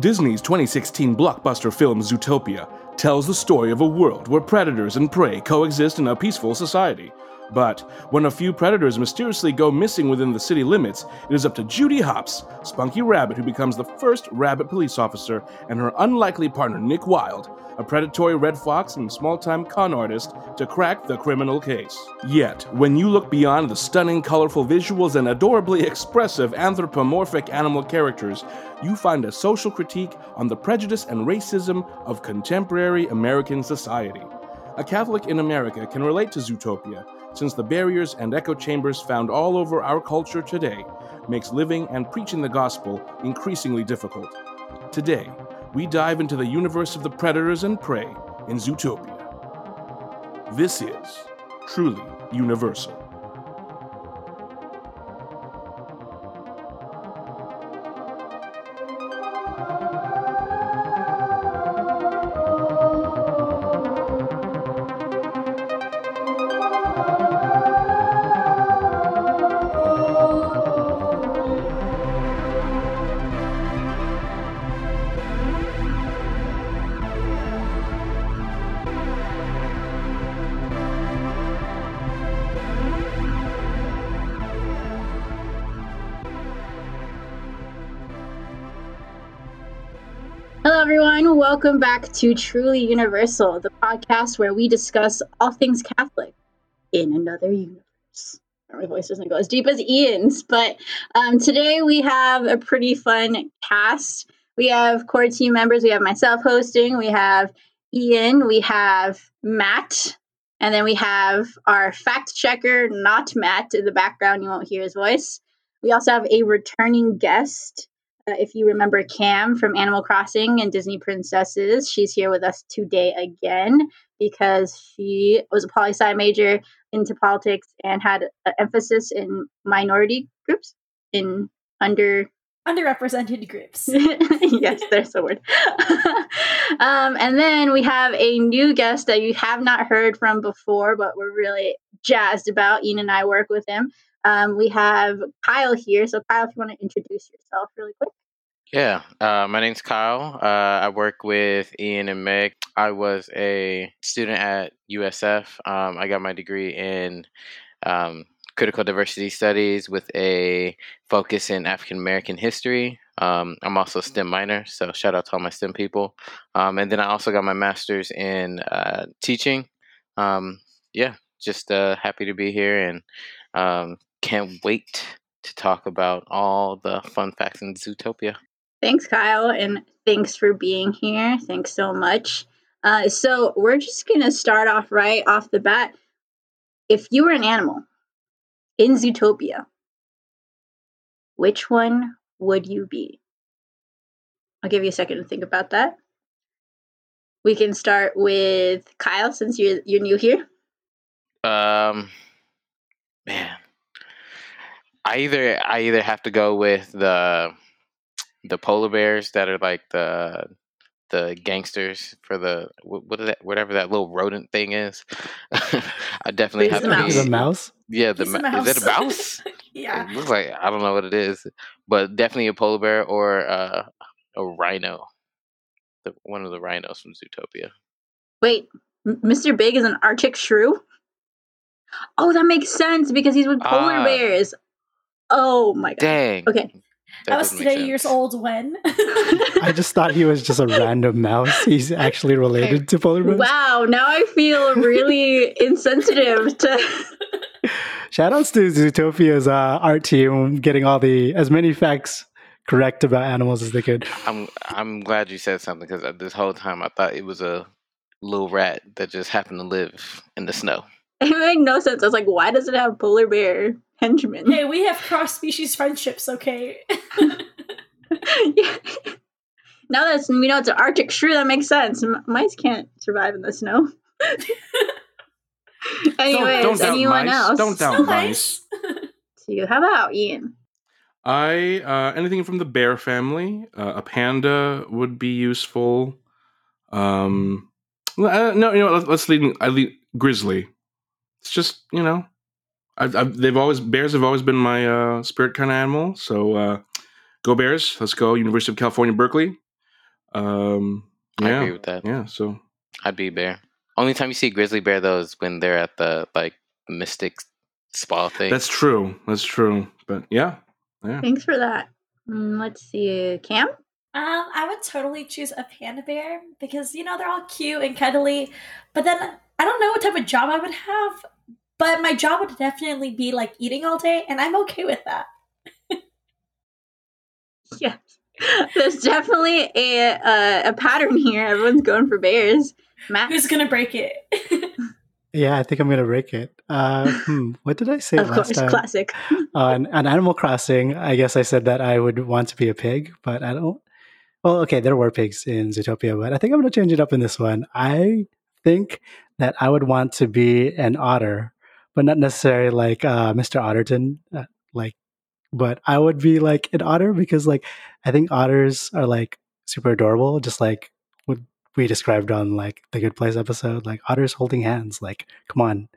Disney's 2016 blockbuster film Zootopia tells the story of a world where predators and prey coexist in a peaceful society. But when a few predators mysteriously go missing within the city limits, it is up to Judy Hopps, Spunky Rabbit, who becomes the first rabbit police officer, and her unlikely partner Nick Wilde, a predatory red fox and small time con artist, to crack the criminal case. Yet, when you look beyond the stunning, colorful visuals and adorably expressive anthropomorphic animal characters, you find a social critique on the prejudice and racism of contemporary American society. A Catholic in America can relate to Zootopia, since the barriers and echo chambers found all over our culture today makes living and preaching the gospel increasingly difficult. Today, we dive into the universe of the predators and prey in Zootopia. This is truly universal. Welcome back to Truly Universal, the podcast where we discuss all things Catholic in another universe. My voice doesn't go as deep as Ian's, but um, today we have a pretty fun cast. We have core team members. We have myself hosting. We have Ian. We have Matt. And then we have our fact checker, not Matt, in the background. You won't hear his voice. We also have a returning guest. Uh, if you remember Cam from Animal Crossing and Disney Princesses, she's here with us today again because she was a poli sci major into politics and had an emphasis in minority groups in under underrepresented groups. yes, there's the word. um, and then we have a new guest that you have not heard from before, but we're really jazzed about. Ian and I work with him. Um, we have Kyle here. So, Kyle, if you want to introduce yourself really quick. Yeah, uh, my name's Kyle. Uh, I work with Ian and Meg. I was a student at USF. Um, I got my degree in um, critical diversity studies with a focus in African American history. Um, I'm also a STEM minor, so shout out to all my STEM people. Um, and then I also got my master's in uh, teaching. Um, yeah, just uh, happy to be here and um, can't wait to talk about all the fun facts in Zootopia. Thanks, Kyle, and thanks for being here. Thanks so much. Uh, so, we're just going to start off right off the bat. If you were an animal in Zootopia, which one would you be? I'll give you a second to think about that. We can start with Kyle since you're you're new here. Um, man, I either I either have to go with the the polar bears that are like the the gangsters for the what is that whatever that little rodent thing is. I definitely He's have a to mouse. be The mouse? yeah. The He's a ma- is it a mouse. mouse? yeah. It looks like I don't know what it is, but definitely a polar bear or uh, a rhino. The, one of the rhinos from Zootopia. Wait, M- Mr. Big is an Arctic shrew? Oh, that makes sense because he's with polar Ah. bears. Oh my god. Dang. Okay. I that was doesn't make today years old when. I just thought he was just a random mouse. He's actually related to polar bears. Wow, now I feel really insensitive to Shoutouts to Zootopia's uh, art team getting all the as many facts correct about animals as they could. I'm I'm glad you said something because this whole time I thought it was a little rat that just happened to live in the snow. It made no sense. I was like, why does it have polar bear henchmen? hey, we have cross species friendships, okay? Yeah. Now that we know it's an Arctic shrew, that makes sense. M- mice can't survive in the snow. Anyways, don't doubt anyone mice. else? Don't doubt So mice. nice. So you, how about Ian? I uh, anything from the bear family. Uh, a panda would be useful. Um, uh, no, you know, let's, let's lead. I lead grizzly. It's just you know, I've, I've, they've always bears have always been my uh, spirit kind of animal. So uh, go bears. Let's go. University of California, Berkeley. Um, I agree with that. yeah. So I'd be a bear. Only time you see a grizzly bear though is when they're at the like mystic spa thing. that's true. That's true. But yeah, yeah. Thanks for that. Mm, let's see, Cam. Um, I would totally choose a panda bear because you know they're all cute and cuddly, but then I don't know what type of job I would have. But my job would definitely be like eating all day, and I'm okay with that. Yes, there's definitely a uh, a pattern here. Everyone's going for bears. Matt, Who's gonna break it? Yeah, I think I'm gonna break it. Uh, hmm, what did I say of last course, time? classic. on on Animal Crossing, I guess I said that I would want to be a pig, but I don't. Well, okay, there were pigs in Zootopia, but I think I'm going to change it up in this one. I think that I would want to be an otter, but not necessarily like uh, Mr. Otterton, uh, like. But I would be like an otter because, like, I think otters are like super adorable, just like what we described on like the Good Place episode. Like otters holding hands. Like, come on,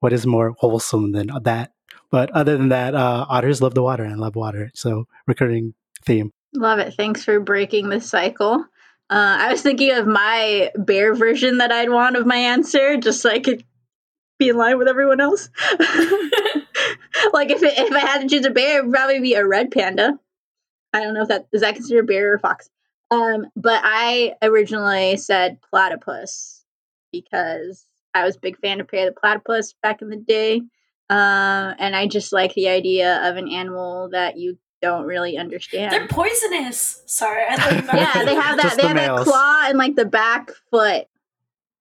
what is more wholesome than that? But other than that, uh, otters love the water and love water. So recurring theme. Love it. Thanks for breaking the cycle. Uh, I was thinking of my bear version that I'd want of my answer, just so I could be in line with everyone else. like if it, if I had to choose a bear, it would probably be a red panda. I don't know if that is that considered a bear or a fox. Um, but I originally said platypus because I was a big fan of Perry the Platypus back in the day. Uh, and I just like the idea of an animal that you don't really understand. They're poisonous. Sorry, I thought you meant- yeah, they have that. Just They the have that claw and like the back foot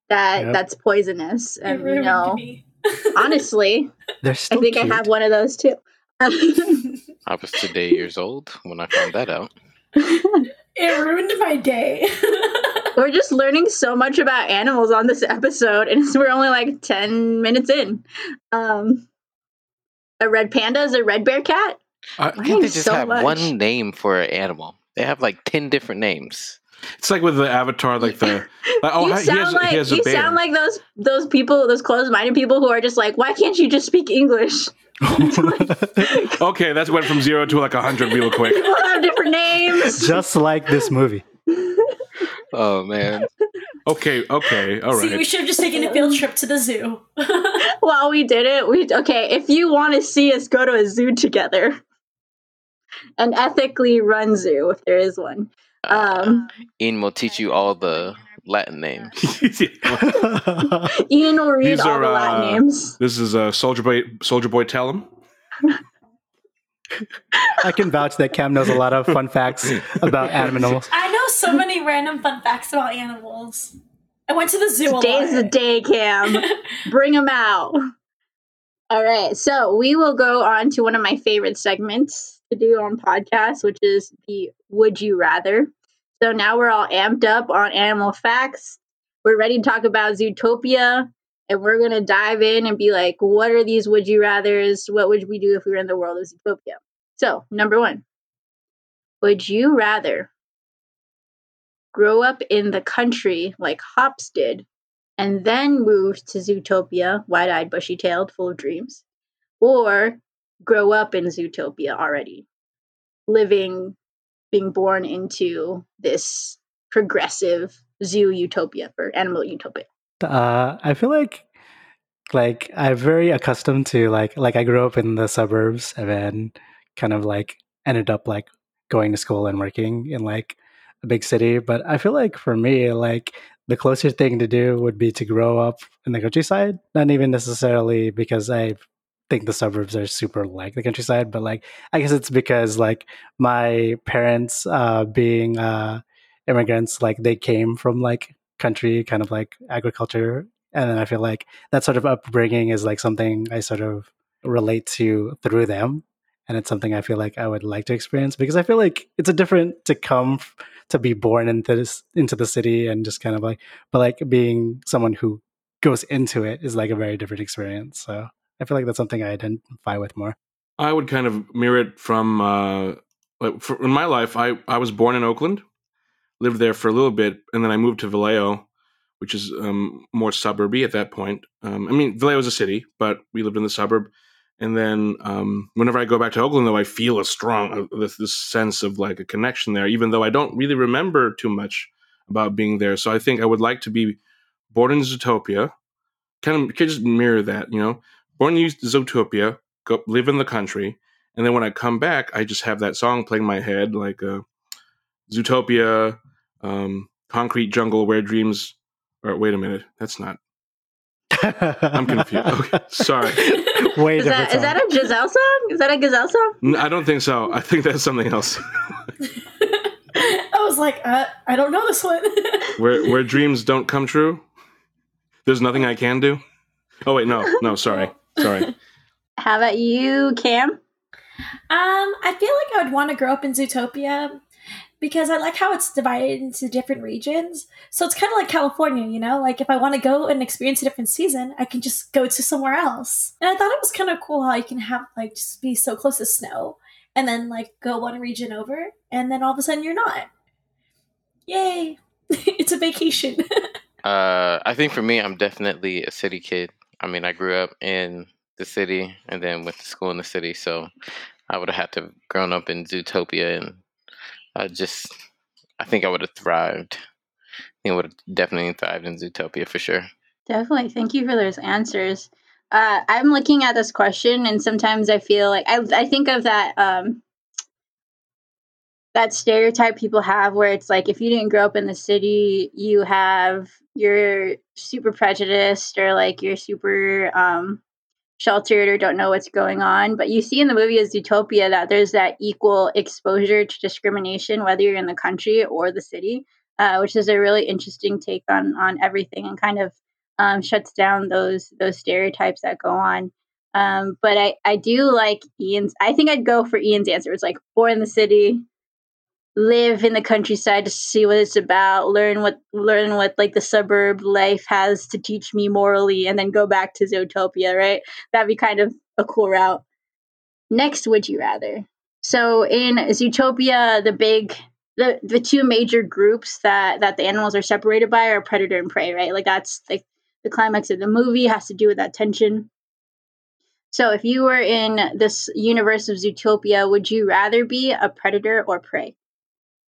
that Yep. that's poisonous. And you know, honestly, They're I think cute. I have one of those too. I was today years old when I found that out. it ruined my day. we're just learning so much about animals on this episode, and we're only like ten minutes in. Um, a red panda is a red bear cat. I, I think they just so have much. one name for an animal. They have like ten different names. It's like with the avatar, like the like, oh, you hi- he sound has, like he has a you bear. sound like those those people, those closed-minded people who are just like, why can't you just speak English? okay, that went from zero to like a hundred real quick. People have different names. Just like this movie. Oh man, Okay, okay, all right. See, we should have just taken a field trip to the zoo. While we did it, we okay. If you want to see us go to a zoo together, an ethically run zoo, if there is one. Uh, Um, Ian will teach you all the Latin names. Ian will read These all are, the Latin uh, names. this is uh, Soldier Boy. Soldier Boy, tell him. I can vouch that Cam knows a lot of fun facts about animals. I know so many random fun facts about animals. I went to the zoo Today's the day, Cam. Bring them out. All right, so we will go on to one of my favorite segments to do on podcasts, which is the Would You Rather. So now we're all amped up on animal facts. We're ready to talk about Zootopia, and we're going to dive in and be like, what are these Would You Rathers? What would we do if we were in the world of Zootopia? So, number one, would you rather grow up in the country like Hopps did and then move to Zootopia, wide eyed, bushy tailed, full of dreams, or grow up in Zootopia already, living, being born into this progressive zoo utopia or animal utopia. Uh, I feel like like I'm very accustomed to like like I grew up in the suburbs and then kind of like ended up like going to school and working in like a big city. But I feel like for me, like the closest thing to do would be to grow up in the countryside. Not even necessarily because I think the suburbs are super like the countryside, but like I guess it's because like my parents uh being uh immigrants, like they came from like country kind of like agriculture and then i feel like that sort of upbringing is like something i sort of relate to through them and it's something i feel like i would like to experience because i feel like it's a different to come f- to be born into this into the city and just kind of like but like being someone who goes into it is like a very different experience so i feel like that's something i identify with more I would kind of mirror it from uh, like for, in my life. I I was born in Oakland, lived there for a little bit, and then I moved to Vallejo, which is um, more suburby at that point. Um, I mean, Vallejo is a city, but we lived in the suburb. And then um, whenever I go back to Oakland, though, I feel a strong uh, this, this sense of like a connection there, even though I don't really remember too much about being there. So I think I would like to be born in Zootopia, kind of could just mirror that, you know, born in Zootopia, go live in the country, and then when I come back, I just have that song playing in my head, like uh, Zootopia, um, Concrete Jungle, Where Dreams. Or wait a minute, that's not. I'm confused. Okay, sorry. Way Is that, is that a Giselle song? Is that a Gazelle song? No, I don't think so. I think that's something else. I was like, uh, I don't know this one. where where dreams don't come true. There's nothing I can do. Oh wait, no, no, sorry, sorry. How about you, Cam? Um, I feel like I would want to grow up in Zootopia because I like how it's divided into different regions. So it's kind of like California, you know? Like if I want to go and experience a different season, I can just go to somewhere else. And I thought it was kind of cool how you can have like just be so close to snow and then like go one region over and then all of a sudden you're not. Yay. it's a vacation. Uh, I think for me, I'm definitely a city kid. I mean, I grew up in the city and then went to school in the city, so I would have had to have grown up in Zootopia, and I just, I think I would have thrived. I would have definitely thrived in Zootopia for sure. Definitely. Thank you for those answers. Uh, I'm looking at this question, and sometimes I feel like I, I think of that um, that stereotype people have, where it's like if you didn't grow up in the city, you have you're super prejudiced or like you're super um, sheltered or don't know what's going on. But you see in the movie Zootopia that there's that equal exposure to discrimination, whether you're in the country or the city, uh, which is a really interesting take on on everything and kind of um, shuts down those those stereotypes that go on. Um, but I, I do like Ian's. I think I'd go for Ian's answer. It's like born in the city, live in the countryside to see what it's about, learn what learn what like the suburb life has to teach me morally, and then go back to Zootopia. Right? That'd be kind of a cool route. Next, would you rather? So in Zootopia, the big the the two major groups that that the animals are separated by are predator and prey. Right? Like that's like the climax of the movie has to do with that tension. So, if you were in this universe of Zootopia, would you rather be a predator or prey?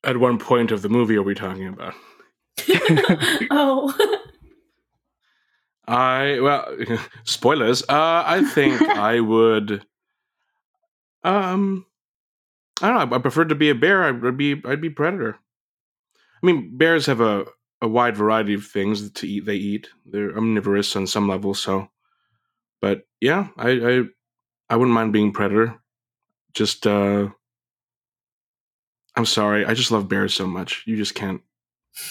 At one point of the movie, are we talking about? oh. I well, spoilers. Uh, I think I would. Um, I don't know. I prefer to be a bear. I'd be. I'd be predator. I mean, bears have a a wide variety of things to eat. They eat. They're omnivorous on some level. So, but yeah, I I, I wouldn't mind being predator. Just uh, I'm sorry. I just love bears so much. You just can't.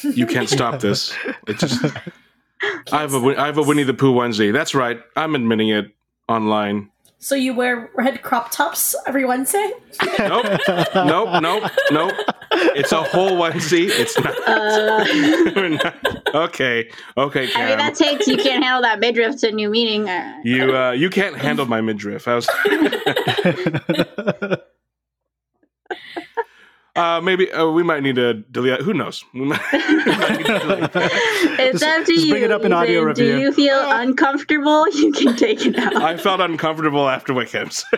You can't stop this. It's just. I have a Win- I have a Winnie the Pooh onesie. That's right. I'm admitting it online. So you wear red crop tops every Wednesday? Nope. nope. Nope. Nope. It's a whole onesie. It's not. Uh, not- okay. Okay, I mean, that takes you can't handle that midriff to new meaning. Uh, you uh, you can't handle my midriff. I was. Uh, maybe uh, we might need to delete. Who knows? We might, we might delete it's Just- up to just you. bring it up in audio Ethan. Do you feel uncomfortable? You can take it out. I felt uncomfortable after Wickham's.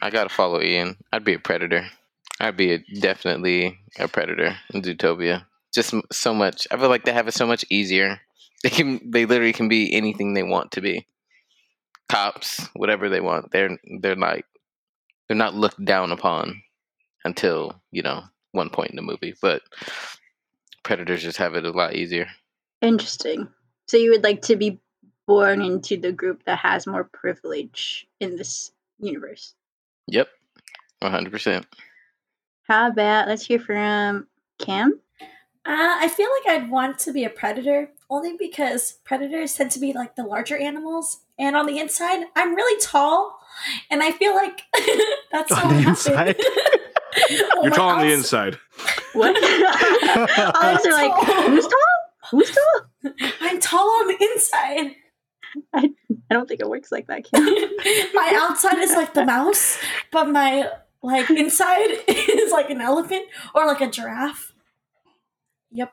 I gotta follow Ian. I'd be a predator. I'd be a, definitely a predator in Zootopia. Just so much. I feel like they have it so much easier. They can. They literally can be anything they want to be. Cops, whatever they want. They're they're like they're not looked down upon until you know one point in the movie. But predators just have it a lot easier. Interesting. So you would like to be born into the group that has more privilege in this universe. Yep, one hundred percent. How about let's hear from Cam? Uh, I feel like I'd want to be a predator only because predators tend to be like the larger animals, and on the inside, I'm really tall, and I feel like that's On how the I happen. inside? Well, You're oh tall on the inside. What? I was like, who's tall? Who's tall? I'm tall on the inside. I don't think it works like that, Cam. my outside is like the mouse, but my like inside is like an elephant or like a giraffe. Yep.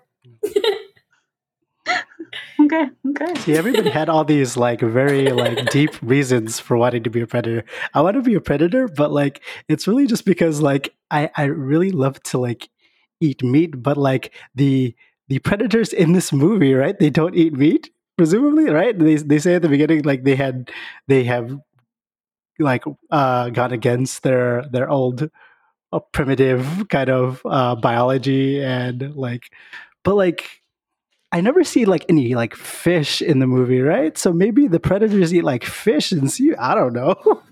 Okay, okay. See, everybody had all these like very like deep reasons for wanting to be a predator. I want to be a predator, but like it's really just because like I I really love to like eat meat, but like the the predators in this movie, right? They don't eat meat, presumably, right? They they say at the beginning like they had they have like uh gone against their their old uh, primitive kind of uh biology and like but like I never see like any like fish in the movie, right? So maybe the predators eat like fish and sea. I don't know.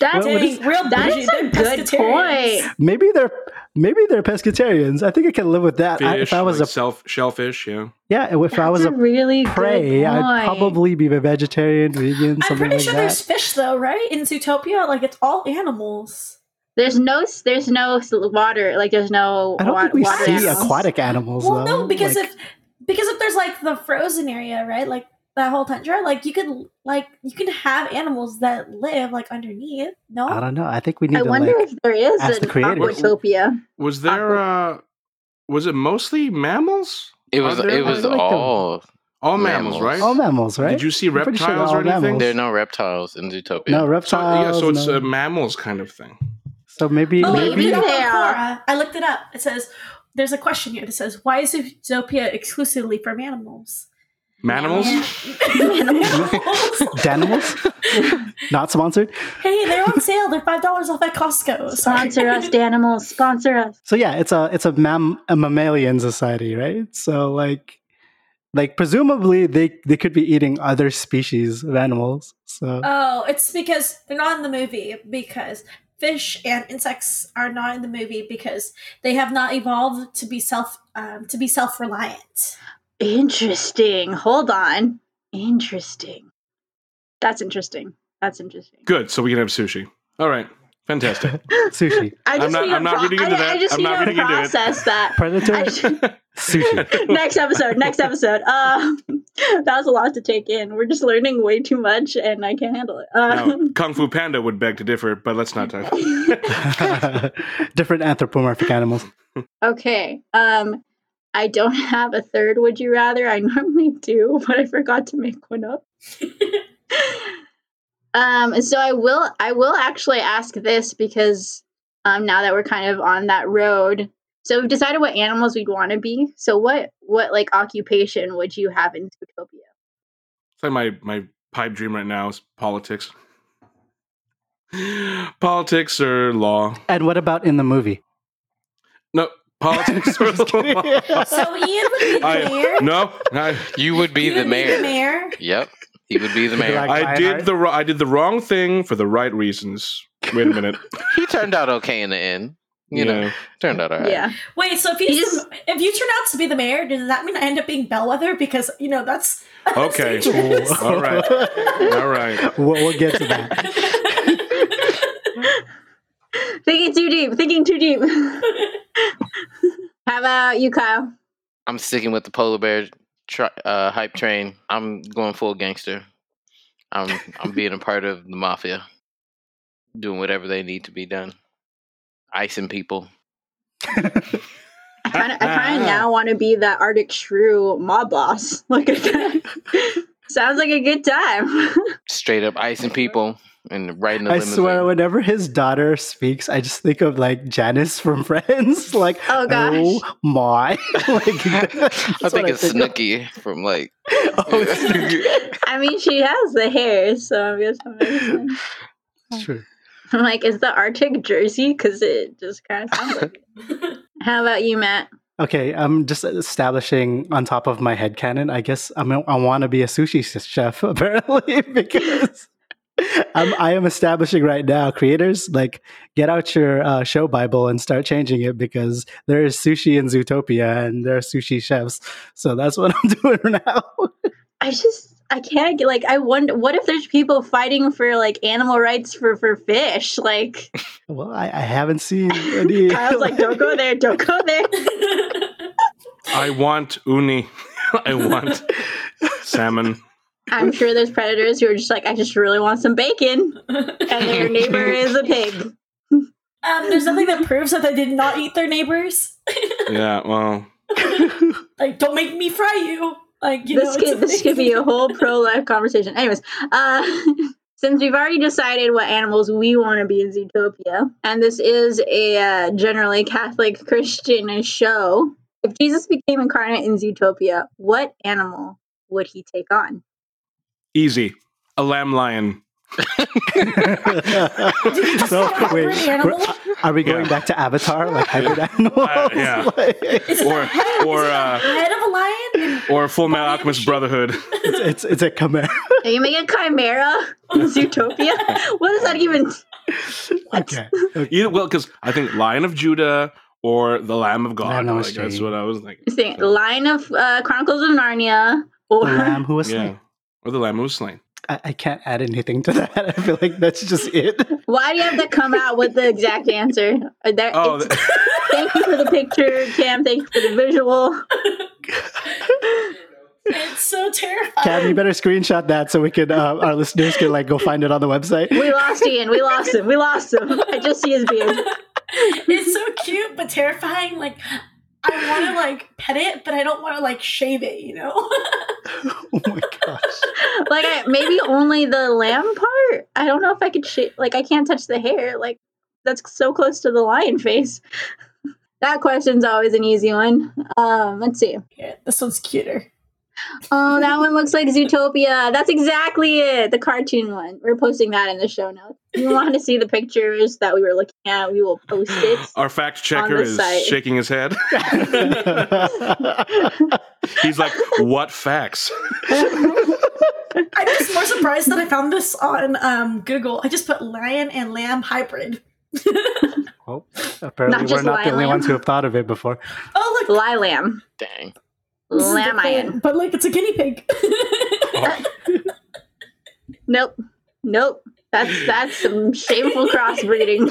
That's What- what Dang, real that bougie. is a good point. maybe they're maybe they're pescatarians. I think I can live with that. I, if I was like a self shellfish, yeah. yeah, if I was a, a really prey, I'd probably be a vegetarian, vegan, I'm something pretty like sure that. there's fish though, right? In Zootopia, like it's all animals. There's no there's no water like there's no I don't wa- think we see animals. aquatic animals Well, though. no, because Like, if because if there's like the frozen area, right? Like that whole tundra, like you could like you can have animals that live like underneath. No, I don't know. I think we need I to wonder like if there is ask the an creators. Aquatopia. Was there uh was it mostly mammals? It was there- it was I feel like the- all. All mammals, Mammals. right? all mammals, right? Did you see I'm pretty sure reptiles or anything? mammals. There are no reptiles in Zootopia. no So, reptiles. yeah, so it's no- a mammals kind of thing. so maybe Oh, Maybe even maybe they are. I looked it up. It says there's a question here that says, "Why is Zootopia exclusively for animals?" Manimals? Animals. Danimals? not sponsored. hey, they're on sale. They're five dollars off at Costco. Sorry. Sponsor us, Danimals. Sponsor us. So yeah, it's a it's a mam a mammalian society, right? So like like presumably they they could be eating other species of animals. So Oh, it's because they're not in the movie because fish and insects are not in the movie because they have not evolved to be self um, to be self reliant. Interesting. Hold on. Interesting. That's interesting. That's interesting. Good, so we can have sushi. All right. Fantastic. sushi, I just not- need to I'm not pro- reading into I, that. I just I'm need not to reading into it. process that. predator, I should- sushi. next episode. Next episode. Um, that was a lot to take in. We're just learning way too much, and I can't handle it. now, Um, Kung Fu Panda would beg to differ, but let's not talk. Different anthropomorphic animals. okay. Um, I don't have a third. Would you rather? I normally do, but I forgot to make one up. um, so I will. I will actually ask this because um, now that we're kind of on that road, so we've decided what animals we'd want to be. So what what like occupation would you have in Zootopia? It's like my my pipe dream right now is politics. Politics or law? And what about in the movie? No, politics or Just law. So Ian would be the I, mayor. no, I, You would be You the would mayor. the mayor. Yep, he would be the mayor. Like- I did Lionheart? the I did the wrong thing for the right reasons. Wait a minute. he turned out okay in the end. You know, Yeah. turned out alright. Yeah. Wait, so if You you just- if you turn out to be the mayor, does that mean I end up being Bellwether? Because you know that's, that's Okay. dangerous. All right. All right. We'll, we'll get to that. Thinking too deep. Thinking too deep. How about you, Kyle? I'm sticking with the polar bear tri- uh, hype train. I'm going full gangster. I'm I'm being a part of the mafia, doing whatever they need to be done, icing people. I kind of, I kind of now want to be that Arctic Shrew mob boss. Like, sounds like a good time. Straight up icing people and riding the I limousine. swear, whenever his daughter speaks, I just think of like Janice from Friends. Like, Oh, oh gosh. oh my! like, I think what it's of. Snooki from like. Oh, Snooki. I mean, she has the hair, so I guess that makes sense. Sure. I'm like, is the Arctic Jersey? Because it just kind of sounds like it. How about you, Matt? Okay, I'm just establishing on top of my head canon. I guess I'm, I want to be a sushi chef, apparently, because I'm, I am establishing right now. Creators, like, get out your uh, show Bible and start changing it because there is sushi in Zootopia and there are sushi chefs. So that's what I'm doing now. I just, I can't get, like, I wonder, what if there's people fighting for, like, animal rights for, for fish? Like, well, I, I haven't seen any. I was like, don't go there, don't go there. I want uni. I want salmon. I'm sure there's predators who are just like, I just really want some bacon, and their neighbor is a pig. Um, there's nothing that proves that they did not eat their neighbors. Yeah, well, like, don't make me fry you. Like you this know, could this could be a whole pro life conversation. Anyways, uh, this could be a whole pro life conversation. Anyways, uh, since we've already decided what animals we want to be in Zootopia, and this is a uh, generally Catholic Christian show, if Jesus became incarnate in Zootopia, what animal would he take on? Easy. A lamb lion. so, wait, we're- we going Yeah. back to Avatar, like hybrid animals? Uh, yeah. Like, Is it Or- the head, or, is it the uh, head of a lion? Or Full Metal Body of a Alchemist. Brotherhood. it's, it's it's a chimera. Are you making a chimera in Zootopia? what does that even? okay. Either, well, because I think Lion of Judah or the Lamb of God. Lamb of like, that's what I was thinking. Saying Lion of uh, Chronicles of Narnia, or The lamb who was Yeah. slain. Or the Lamb who was slain. I, I can't add anything to that. I feel like that's just it. why do you have to come out with the exact answer? There, Oh, it's- th- thank you for the picture, Cam. Thank you for the visual. It's so terrifying. Cam, you better screenshot that so we could uh, our listeners can like go find it on the website. We lost Ian. We lost him. We lost him. I just see his beard. it's so cute but terrifying. Like I want to like pet it, but I don't want to like shave it. You know? oh my gosh. Like I, maybe only the lamb part. I don't know if I could shave. Like I can't touch the hair. Like that's so close to the lion face. That question's always an easy one. Um, let's see. yeah, this one's cuter. Oh, that one looks like Zootopia. That's exactly it. The cartoon one. We're posting that in the show notes. If you want to see the pictures that we were looking at, we will post it. Our fact checker is site. shaking his head. He's like, what facts? I'm just more surprised that I found this on um, Google. I just put lion and lamb hybrid. well, apparently Not we're not the only ones who have thought of it before. Oh look, Lie lamb. Dang. this Lamb different, iron. but like it's a guinea pig. Nope. Nope. That's that's some shameful crossbreeding.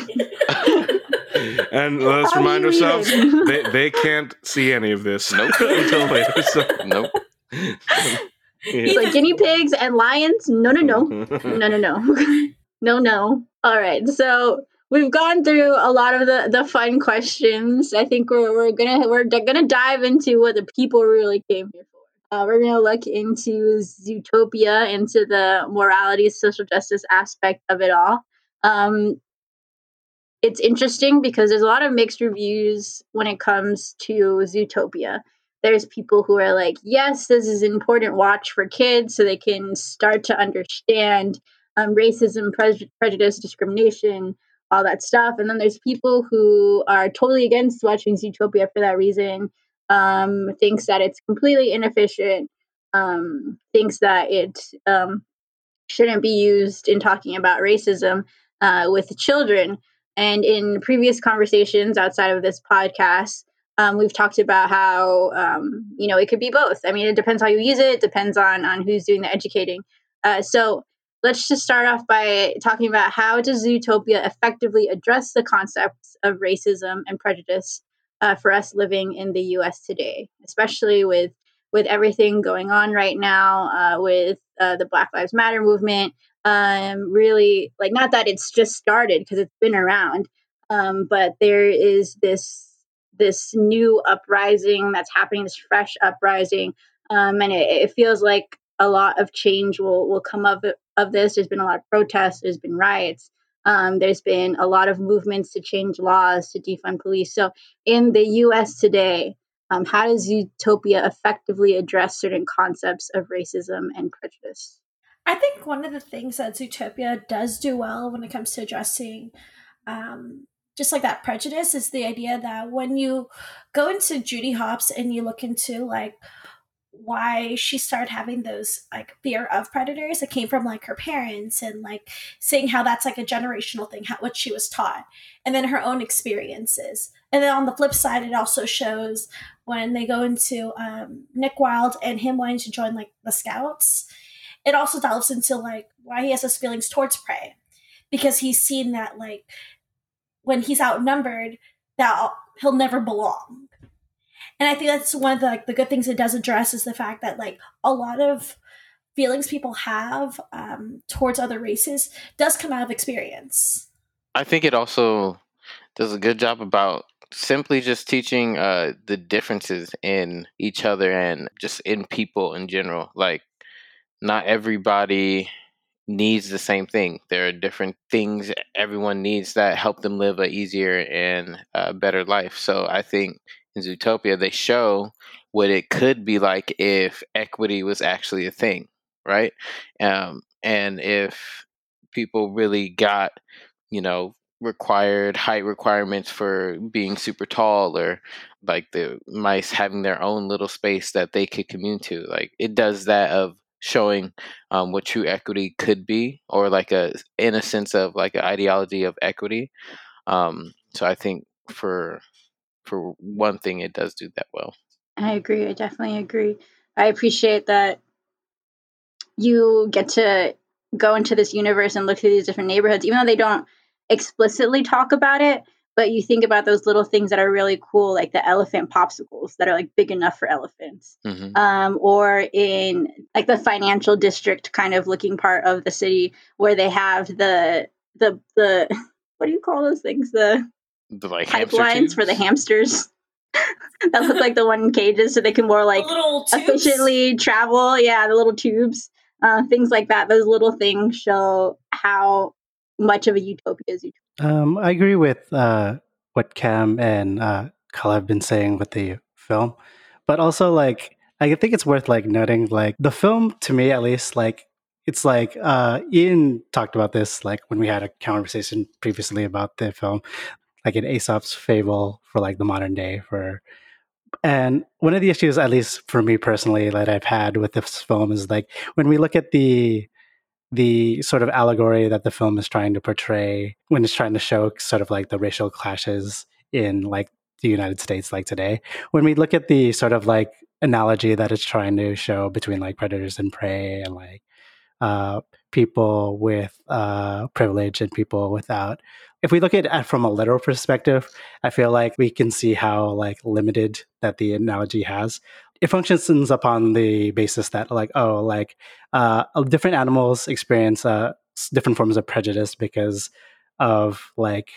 And let's How remind ourselves they, they can't see any of this Nope. until later. So. Nope. It's like guinea pigs and lions. No, no, no. No, no, no. no, no. All right. So we've gone through a lot of the, the fun questions. I think we're, we're gonna we're gonna dive into what the people really came here for. Uh, we're gonna look into Zootopia, into the morality, social justice aspect of it all. Um, it's interesting because there's a lot of mixed reviews when it comes to Zootopia. There's people who are like, yes, this is an important watch for kids so they can start to understand um, racism, pre- prejudice, discrimination, all that stuff. And then there's people who are totally against watching Zootopia for that reason, um, thinks that it's completely inefficient, um, thinks that it um, shouldn't be used in talking about racism uh, with children. And in previous conversations outside of this podcast, um, we've talked about how um, you know it could be both. I mean, it depends how you use it. Depends on on who's doing the educating. Uh, so let's just start off by talking about how does Zootopia effectively address the concepts of racism and prejudice uh, for us living in the U.S. today, especially with with everything going on right now uh, with uh, the Black Lives Matter movement. Um, really, like not that it's just started because it's been around, um, but there is this this new uprising that's happening, this fresh uprising, um, and it, it feels like a lot of change will will come of it, of this. There's been a lot of protests. There's been riots. Um, there's been a lot of movements to change laws to defund police. So in the U.S. today, um, how does Zootopia effectively address certain concepts of racism and prejudice? I think one of the things that Zootopia does do well when it comes to addressing um, just like that prejudice is the idea that when you go into Judy Hopps and you look into like why she started having those like fear of predators, it came from like her parents and like seeing how that's like a generational thing, how what she was taught, and then her own experiences. And then on the flip side, it also shows when they go into um, Nick Wilde and him wanting to join like the Scouts it also delves into like why he has his feelings towards prey. Because he's seen that like when he's outnumbered that he'll never belong and i think that's one of the like the good things it does address is the fact that like a lot of feelings people have um, towards other races does come out of experience I think it also does a good job about simply just teaching uh, the differences in each other and just in people in general. Like, not everybody needs the same thing. There are different things everyone needs that help them live a easier and uh, better life. So I think in Zootopia they show what it could be like if equity was actually a thing, right? Um, and if people really got, you know, required height requirements for being super tall or like the mice having their own little space that they could commune to like it does that of showing um, what true equity could be or like a in a sense of like an ideology of equity um, so i think for for one thing it does do that well I agree. I definitely agree. I appreciate that you get to go into this universe and look through these different neighborhoods, even though they don't explicitly talk about it. But you think about those little things that are really cool, like the elephant popsicles that are like big enough for elephants, mm-hmm. um, or in like the financial district kind of looking part of the city where they have the the the what do you call those things the the like pipelines for the hamsters that look like the one in cages so they can more like The little tubes. efficiently travel. Yeah, the little tubes, uh, things like that. Those little things show how much of a utopia is utopia. Um, I agree with uh, what Cam and uh, Kyle have been saying with the film, but also like I think it's worth like noting like the film to me at least like it's like uh, Ian talked about this like when we had a conversation previously about the film, like in Aesop's fable for like the modern day for. And one of the issues, at least for me personally, that I've had with this film is like when we look at the the sort of allegory that the film is trying to portray when it's trying to show sort of like the racial clashes in like the United States like today. When we look at the sort of like analogy that it's trying to show between like predators and prey and like uh, people with uh, privilege and people without. If we look at it from a literal perspective, I feel like we can see how like limited that the analogy has. It functions upon the basis that like oh like uh, different animals experience uh, different forms of prejudice because of like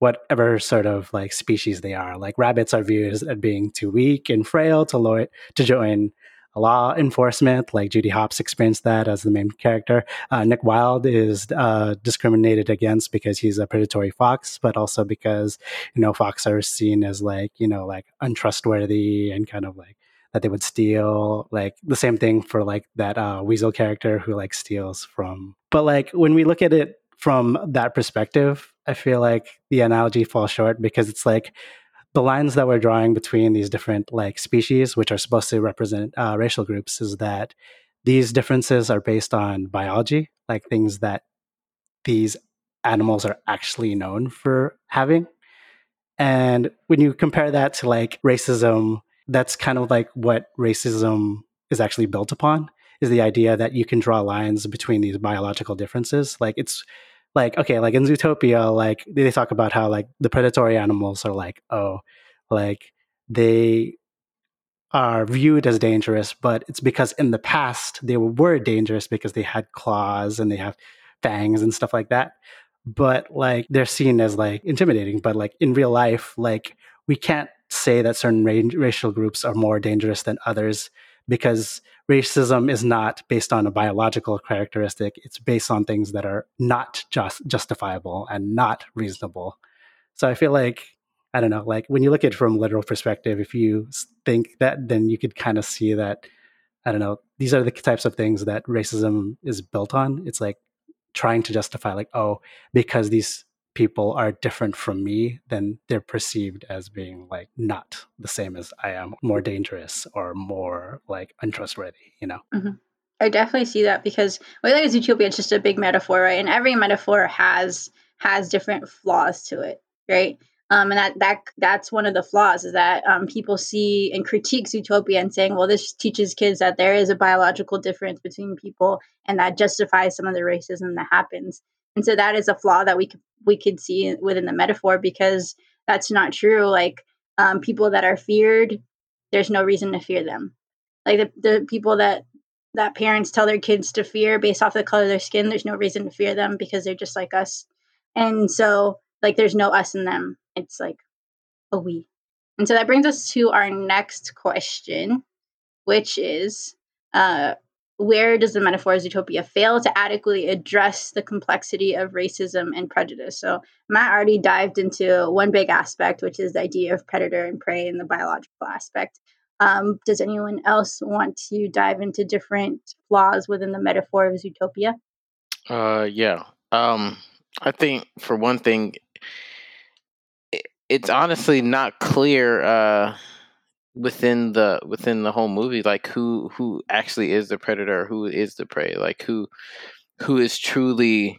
whatever sort of like species they are. Like rabbits are viewed as being too weak and frail to lo- to join law enforcement. Like Judy Hopps experienced that as the main character. Uh, Nick Wilde is uh, discriminated against because he's a predatory fox, but also because you know fox are seen as like you know like untrustworthy and kind of like that they would steal like the same thing for like that uh, weasel character who like steals from but like when we look at it from that perspective i feel like the analogy falls short because it's like the lines that we're drawing between these different like species which are supposed to represent uh, racial groups is that these differences are based on biology like things that these animals are actually known for having. And when you compare that to like racism that's kind of like what racism is actually built upon is the idea that you can draw lines between these biological differences. Like it's like okay like in zootopia like they talk about how like the predatory animals are like oh like they are viewed as dangerous but it's because in the past they were dangerous because they had claws and they have fangs and stuff like that. But like they're seen as like intimidating. But like in real life like we can't say that certain ra- racial groups are more dangerous than others because racism is not based on a biological characteristic. It's based on things that are not just justifiable and not reasonable. So i feel like i don't know like when you look at it from a literal perspective if you think that then you could kind of see that i don't know these are the types of things that racism is built on. It's like trying to justify like oh because these people are different from me, then they're perceived as being like not the same as I am, more dangerous or more like untrustworthy, you know? Mm-hmm. I definitely see that because I think Zootopia, it's just a big metaphor, right? And every metaphor has has different flaws to it, right? Um, and that that that's one of the flaws is that um, people see and critique Zootopia and saying, well, this teaches kids that there is a biological difference between people, and that justifies some of the racism that happens. And so that is a flaw that we could we could see within the metaphor because that's not true. Like um, people that are feared, there's no reason to fear them. Like the, the people that that parents tell their kids to fear based off the color of their skin, there's no reason to fear them because they're just like us. And so like there's no us in them. It's like a we. And so that brings us to our next question, which is uh, where does the metaphor of Zootopia fail to adequately address the complexity of racism and prejudice? So Matt already dived into one big aspect, which is the idea of predator and prey and the biological aspect. Um, does anyone else want to dive into different flaws within the metaphor of Zootopia? Uh, yeah. Um, I think for one thing, it, it's honestly not clear uh, within the within the whole movie, like who who actually is the predator, who is the prey, like who who is truly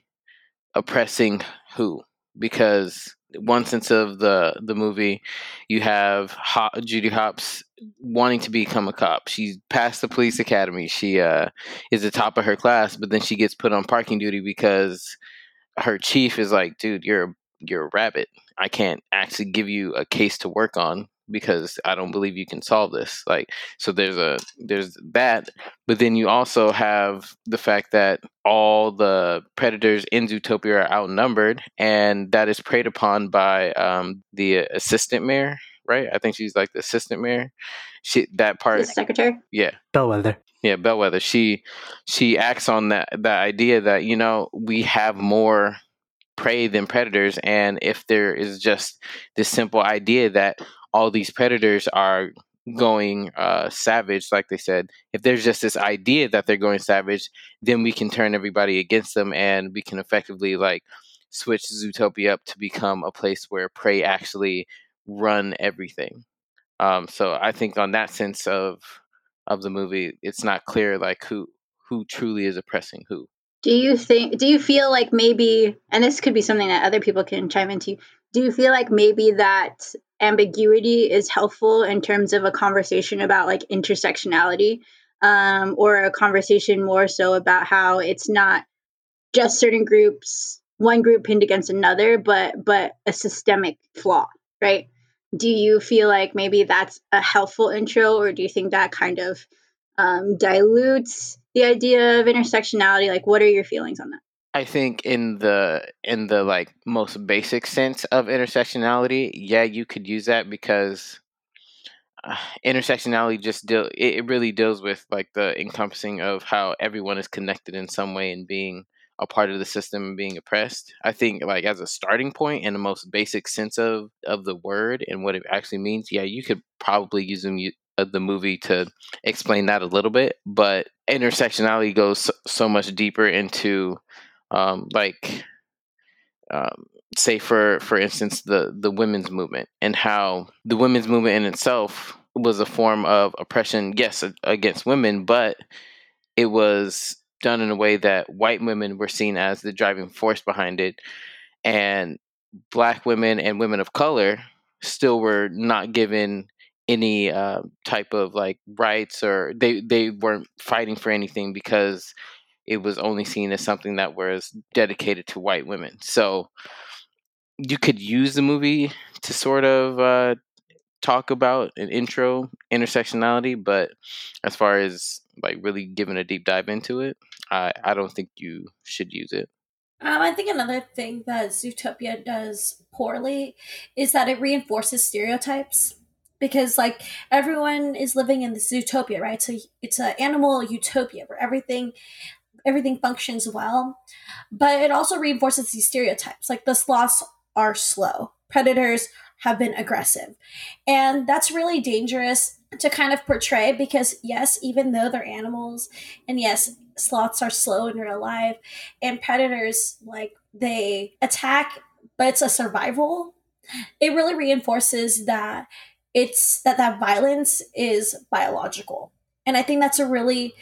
oppressing who, because one sense of the the movie, you have Ho- Judy Hopps wanting to become a cop. She's passed the police academy. She uh, is the top of her class, but then she gets put on parking duty because her chief is like, "Dude, you're you're a rabbit. I can't actually give you a case to work on because I don't believe you can solve this. Like, so there's a there's that, but then you also have the fact that all the predators in Zootopia are outnumbered, and that is preyed upon by um, the assistant mayor, right? I think she's like the assistant mayor. She that part, The secretary? yeah, Bellwether. yeah, Bellwether. She she acts on that that idea that you know we have more prey than predators, and if there is just this simple idea that all these predators are going uh, savage, like they said, if there's just this idea that they're going savage, then we can turn everybody against them, and we can effectively like switch Zootopia up to become a place where prey actually run everything. Um, so I think on that sense of of the movie, it's not clear like who who truly is oppressing who. Do you think, do you feel like maybe, and this could be something that other people can chime into, do you feel like maybe that ambiguity is helpful in terms of a conversation about like intersectionality um, or a conversation more so about how it's not just certain groups one group pinned against another but but a systemic flaw right? Do you feel like maybe that's a helpful intro or do you think that kind of um, dilutes the idea of intersectionality? Like what are your feelings on that I think in the in the like most basic sense of intersectionality, yeah, you could use that because uh, intersectionality just deal it, it really deals with like the encompassing of how everyone is connected in some way and being a part of the system and being oppressed. I think like as a starting point in the most basic sense of of the word and what it actually means, yeah, you could probably use them uh, the movie to explain that a little bit, but intersectionality goes so much deeper into um, like um, say for for instance the the women's movement and how the women's movement in itself was a form of oppression yes against women but it was done in a way that white women were seen as the driving force behind it and black women and women of color still were not given any uh, type of like rights or they they weren't fighting for anything because it was only seen as something that was dedicated to white women. So you could use the movie to sort of uh, talk about an intro intersectionality, but as far as like really giving a deep dive into it, I, I don't think you should use it. Um, I think another thing that Zootopia does poorly is that it reinforces stereotypes because like everyone is living in this utopia, right? So it's an animal utopia where everything everything functions well, but it also reinforces these stereotypes. Like the sloths are slow, predators have been aggressive. And that's really dangerous to kind of portray because, yes, even though they're animals, and yes, sloths are slow in real life, and predators, like, they attack, but it's a survival. It really reinforces that it's that that violence is biological. And I think that's a really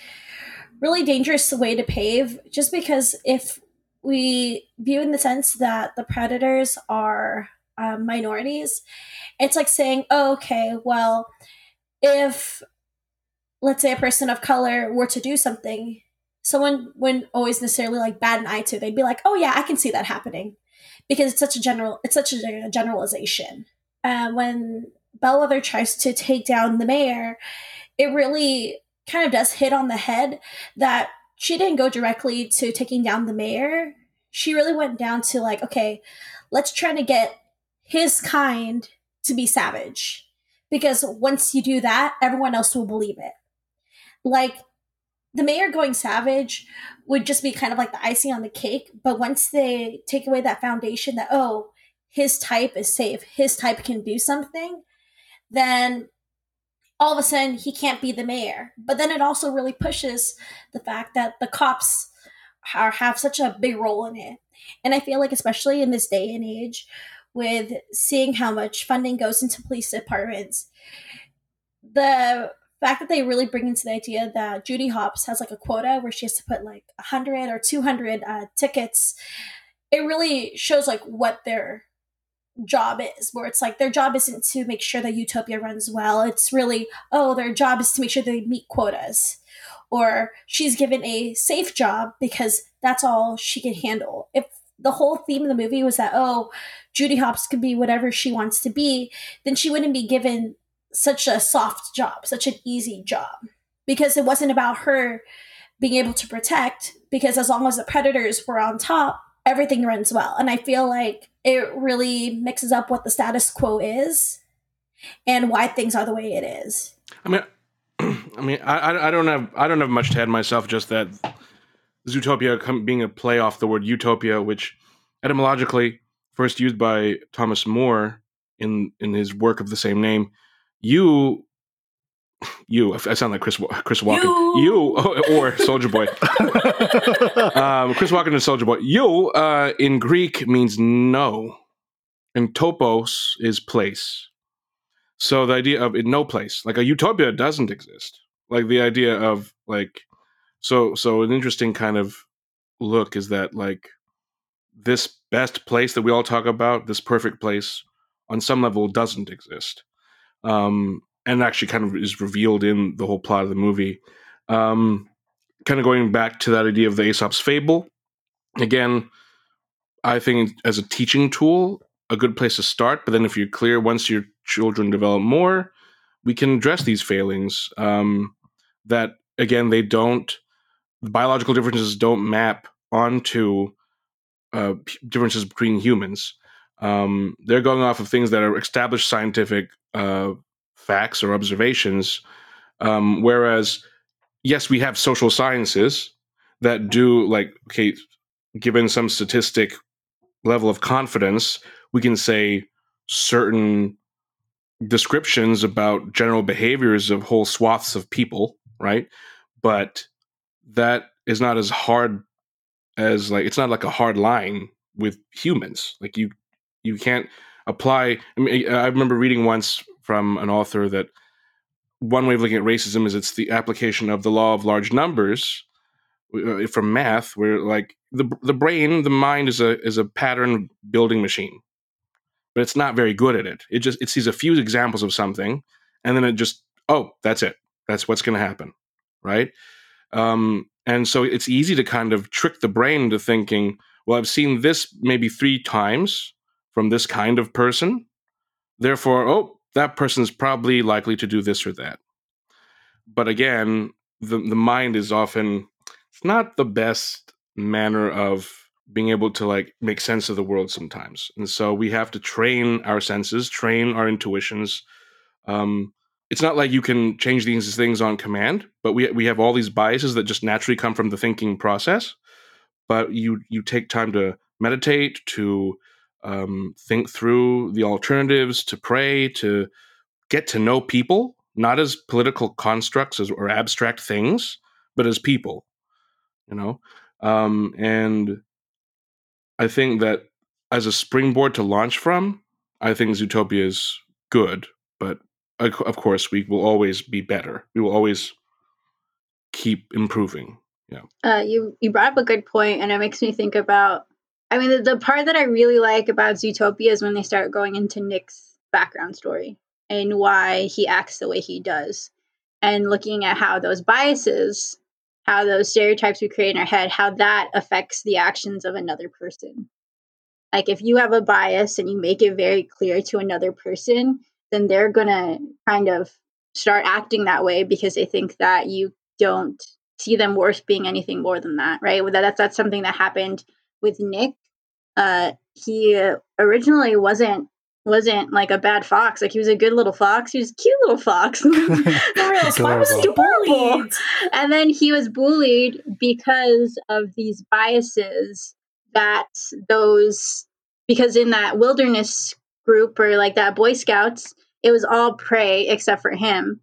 really dangerous way to pave just because if we view in the sense that the predators are um, minorities it's like saying oh, okay well if let's say a person of color were to do something someone wouldn't always necessarily like bat an eye to they'd be like oh yeah i can see that happening because it's such a general it's such a generalization. Uh, when bellwether tries to take down the mayor it really kind of does hit on the head that she didn't go directly to taking down the mayor. She really went down to like, okay, let's try to get his kind to be savage because once you do that, everyone else will believe it. Like the mayor going savage would just be kind of like the icing on the cake, but once they take away that foundation that oh, his type is safe, his type can do something, then all of a sudden he can't be the mayor. But then it also really pushes the fact that the cops are, have such a big role in it. And I feel like, especially in this day and age, with seeing how much funding goes into police departments, the fact that they really bring into the idea that Judy Hopps has like a quota where she has to put like 100 or 200 uh, tickets, it really shows like what their job is where it's like their job isn't to make sure that utopia runs well. It's really oh their job is to make sure they meet quotas. Or she's given a safe job because that's all she can handle. If the whole theme of the movie was that oh judy hopps could be whatever she wants to be then she wouldn't be given such a soft job such an easy job. Because it wasn't about her being able to protect because as long as the predators were on top everything runs well. And I feel like it really mixes up what the status quo is and why things are the way it is. I mean, I mean, I, I don't have I don't have much to add myself. Just that Zootopia being a play off the word utopia, which etymologically first used by Thomas More in in his work of the same name. You you. I sound like Chris Chris Walken. You, you or Soldier Boy. um, Chris Walken and Soldier Boy. You uh, in Greek means no, and topos is place. So the idea of in no place, like a utopia, doesn't exist. Like the idea of like, so so an interesting kind of look is that like this best place that we all talk about, this perfect place, on some level doesn't exist. Um, and actually kind of is revealed in the whole plot of the movie. Um, kind of going back to that idea of the Aesop's fable. Again, I think as a teaching tool, a good place to start. But then if you're clear, once your children develop more, we can address these failings. Um, that again, they don't. The biological differences don't map onto uh, differences between humans. Um, they're going off of things that are established scientific uh, facts or observations. Um, whereas, yes, we have social sciences that do like okay, given some statistic level of confidence, we can say certain descriptions about general behaviors of whole swaths of people, right? But that is not as hard as like it's not like a hard line with humans. Like you you can't apply I mean I remember reading once from an author that one way of looking at racism is it's the application of the law of large numbers uh, from math, where like the the brain, the mind is a is a pattern building machine, but it's not very good at it. It just it sees a few examples of something, and then it just oh that's it, that's what's going to happen, right? Um, and so it's easy to kind of trick the brain into thinking, well, I've seen this maybe three times from this kind of person, therefore, oh, that person's probably likely to do this or that. But again, the the mind is often it's not the best manner of being able to like make sense of the world sometimes. And so we have to train our senses, train our intuitions. Um, it's not like you can change these things on command, but we we have all these biases that just naturally come from the thinking process. But you you take time to meditate, to um, think through the alternatives, to pray, to get to know people, not as political constructs as, or abstract things, but as people. You know, um, and I think that as a springboard to launch from, I think Zootopia is good, but of course we will always be better. We will always keep improving. Yeah. Uh, you you brought up a good point, and it makes me think about I mean, the, the part that I really like about Zootopia is when they start going into Nick's background story and why he acts the way he does, and looking at how those biases, how those stereotypes we create in our head, how that affects the actions of another person. Like, if you have a bias and you make it very clear to another person, then they're going to kind of start acting that way because they think that you don't see them worth being anything more than that, right? That's, that's something that happened with Nick. Uh, he originally wasn't wasn't like a bad fox. Like he was a good little fox. He was a cute little fox. For real, was Adorable. bullied. and then he was bullied because of these biases that those because in that wilderness group or like that boy scouts it was all prey except for him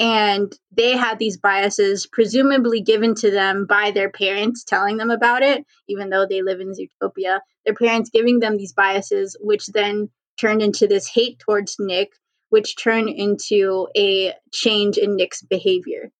and they had these biases presumably given to them by their parents telling them about it even though they live in zootopia their parents giving them these biases which then turned into this hate towards nick which turned into a change in nick's behavior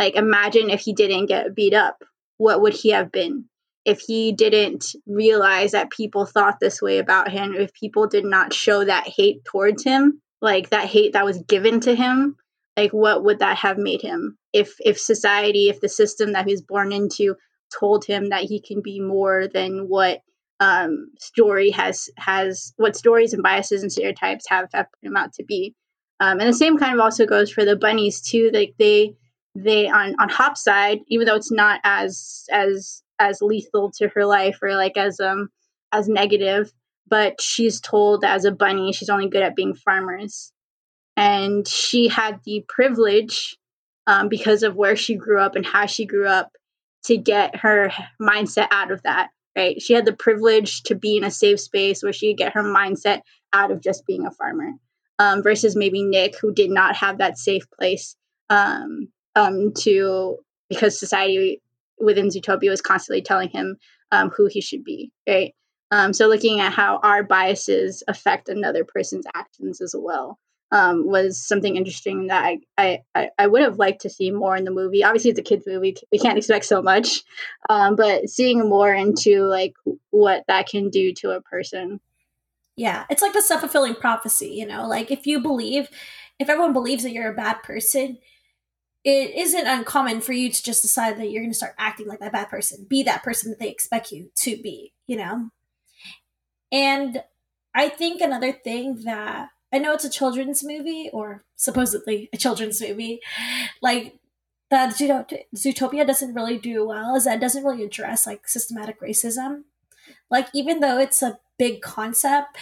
like, imagine if he didn't get beat up. What would he have been? If he didn't realize that people thought this way about him, if people did not show that hate towards him, like that hate that was given to him, like what would that have made him? If if society, if the system that he was born into told him that he can be more than what um, story has has what stories and biases and stereotypes have, have put him out to be. Um, and the same kind of also goes for the bunnies too. Like they they on on Hopps' side, even though it's not as as as lethal to her life or like as um as negative, but she's told as a bunny she's only good at being farmers, and she had the privilege um, because of where she grew up and how she grew up to get her mindset out of that. Right, she had the privilege to be in a safe space where she could get her mindset out of just being a farmer, um, versus maybe Nick who did not have that safe place um, um, to because society within Zootopia was constantly telling him um, who he should be, right? Um, so looking at how our biases affect another person's actions as well um, was something interesting that I, I, I, would have liked to see more in the movie. Obviously, it's a kids movie; we can't expect so much, um, but seeing more into like what that can do to a person. Yeah, it's like the self fulfilling prophecy, you know? Like if you believe, if everyone believes that you're a bad person, it isn't uncommon for you to just decide that you're going to start acting like that bad person, be that person that they expect you to be, you know? And I think another thing that I know it's a children's movie or supposedly a children's movie, like that Zootopia, doesn't really do well is that it doesn't really address like systematic racism. Like even though it's a big concept,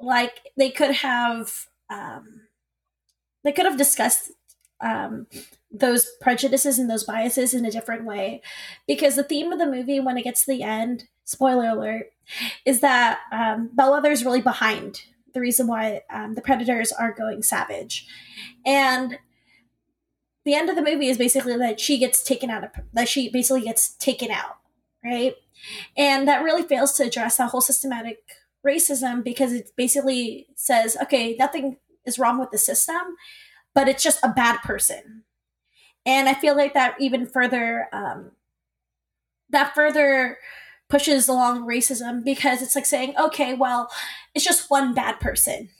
like they could have um, they could have discussed um, those prejudices and those biases in a different way because the theme of the movie when it gets to the end spoiler alert is that um, is really behind the reason why um, the predators are going savage. And the end of the movie is basically that she gets taken out of that she basically gets taken out right? And that really fails to address that whole systematic racism because it basically says okay nothing is wrong with the system but it's just a bad person. And i feel like that even further um, that further pushes along racism because it's like saying okay well it's just one bad person.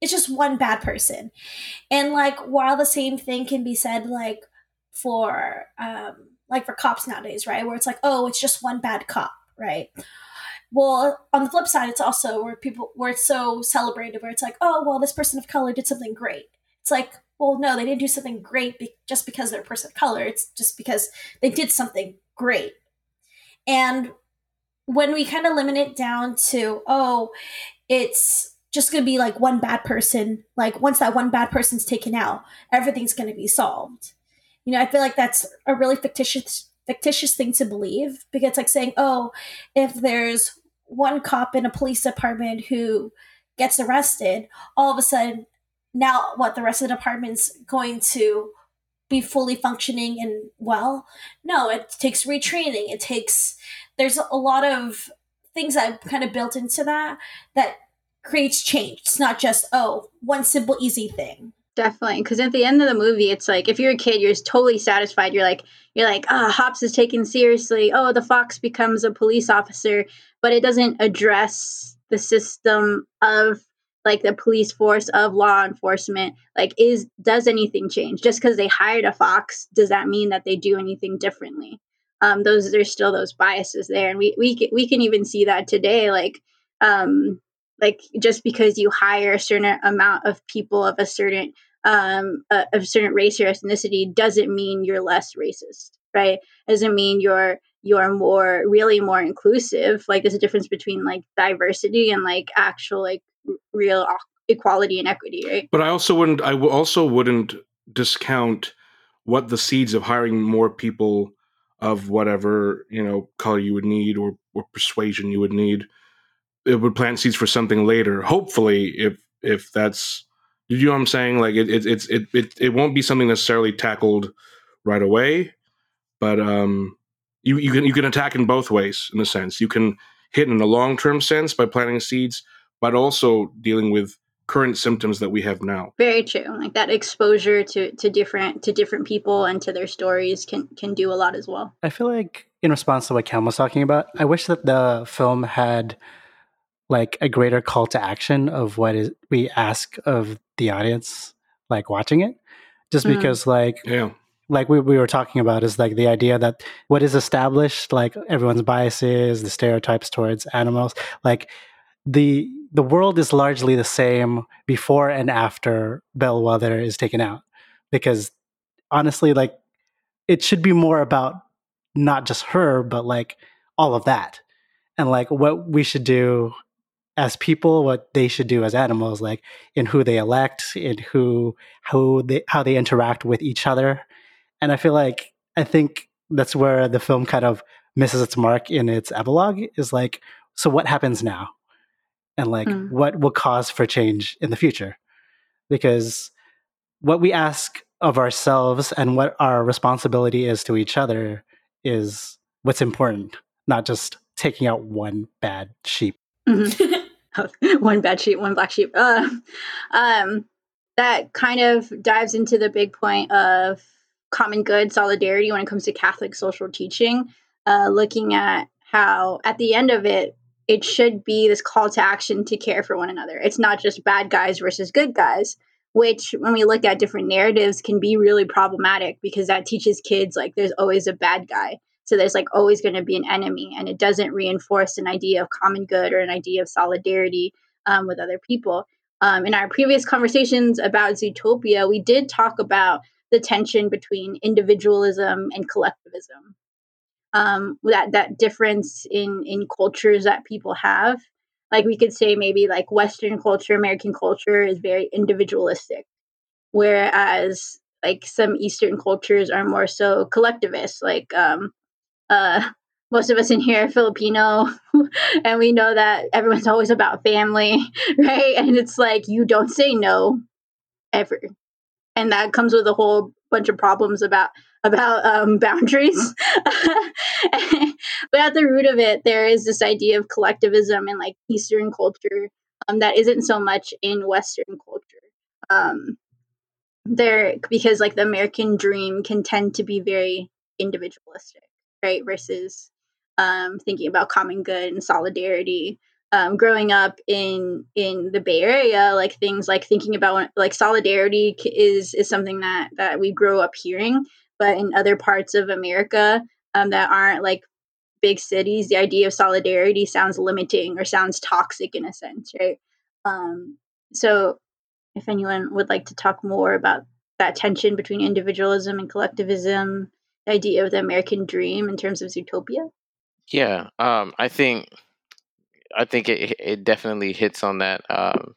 It's just one bad person. And like while the same thing can be said like for um like for cops nowadays right? Where it's like oh it's just one bad cop right? Well on the flip side it's also where people where it's so celebrated where it's like oh well this person of color did something great. It's like well no they didn't do something great be- just because they're a person of color. It's just because they did something great and when we kind of limit it down to oh it's just going to be like one bad person like once that one bad person's taken out everything's going to be solved. You know i feel like that's a really fictitious fictitious thing to believe because it's like saying oh if there's one cop in a police department who gets arrested all of a sudden now what the rest of the department's going to be fully functioning and well. No it takes retraining. It takes there's a lot of things I've kind of built into that that creates change. It's not just oh one simple easy thing. Definitely, because at the end of the movie, it's like if you're a kid, you're totally satisfied. You're like, you're like, ah, Hopps is taken seriously. Oh, the fox becomes a police officer, but it doesn't address the system of like the police force of law enforcement. Like, is does anything change just because they hired a fox? Does that mean that they do anything differently? Um, those there's still those biases there, and we we ca- we can even see that today. Like, um, like just because you hire a certain amount of people of a certain um, a certain race or ethnicity doesn't mean you're less racist, right? Doesn't mean you're you're more really more inclusive like there's a difference between like diversity and like actual like real equality and equity right But I also wouldn't. I also wouldn't discount what the seeds of hiring more people of whatever you know color you would need or or persuasion you would need. It would plant seeds for something later. Hopefully, if if that's you know what I'm saying. Like it it it's it it, it won't be something necessarily tackled right away, but um, you you can you can attack in both ways in a sense. You can hit in a long term sense by planting seeds, but also dealing with current symptoms that we have now. very true like that exposure to to different to different people and to their stories can can do a lot as well I feel like in response to what Cam was talking about, I wish that the film had like a greater call to action of what is we ask of the audience like watching it. Just Mm. because like Yeah. Like we, we were talking about is like the idea that what is established like everyone's biases the stereotypes towards animals like the the world is largely the same before and after bellwether is taken out. Because honestly like it should be more about not just her but like all of that. And like what we should do as people what they should do as animals like in who they elect in who who they how they interact with each other and I feel like I think that's where the film kind of misses its mark in its epilogue is like, so what happens now? And like, Hmm. what will cause for change in the future? Because what we ask of ourselves and what our responsibility is to each other is what's important, not just taking out one bad sheep. Mhm. one bad sheep, one black sheep. Uh, um, that kind of dives into the big point of common good solidarity when it comes to Catholic social teaching. Uh, looking at how, at the end of it, it should be this call to action to care for one another. It's not just bad guys versus good guys, which, when we look at different narratives, can be really problematic because that teaches kids like there's always a bad guy. So there's like always going to be an enemy, and it doesn't reinforce an idea of common good or an idea of solidarity um, with other people. Um, in our previous conversations about Zootopia, we did talk about the tension between individualism and collectivism. Um, that that difference in in cultures that people have, like we could say maybe like Western culture, American culture is very individualistic, whereas like some Eastern cultures are more so collectivist. Like um, uh, most of us in here are Filipino, and we know that everyone's always about family, right? And it's like you don't say no ever, and that comes with a whole bunch of problems about about um, boundaries. but at the root of it, there is this idea of collectivism in like Eastern culture um, that isn't so much in Western culture. Um, there because like the American dream can tend to be very individualistic, right? Versus um, thinking about common good and solidarity. Um, growing up in in the Bay Area, like things like thinking about like solidarity is is something that that we grow up hearing, but in other parts of America um, that aren't like big cities, the idea of solidarity sounds limiting or sounds toxic in a sense, right? Um, so, if anyone would like to talk more about that tension between individualism and collectivism, the idea of the American dream in terms of Zootopia. Yeah, um, I think I think it it definitely hits on that um,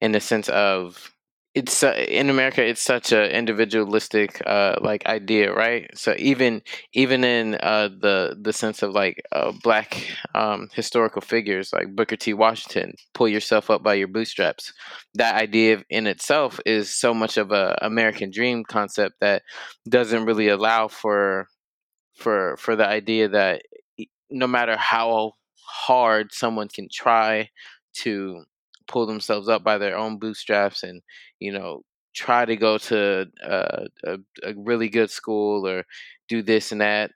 in the sense of it's uh, in America it's such a individualistic uh, like idea, right? So even even in uh, the the sense of like uh, black um, historical figures like Booker T. Washington, pull yourself up by your bootstraps. That idea in itself is so much of a American dream concept that doesn't really allow for for for the idea that no matter how hard someone can try to pull themselves up by their own bootstraps and you know try to go to a, a really good school or do this and that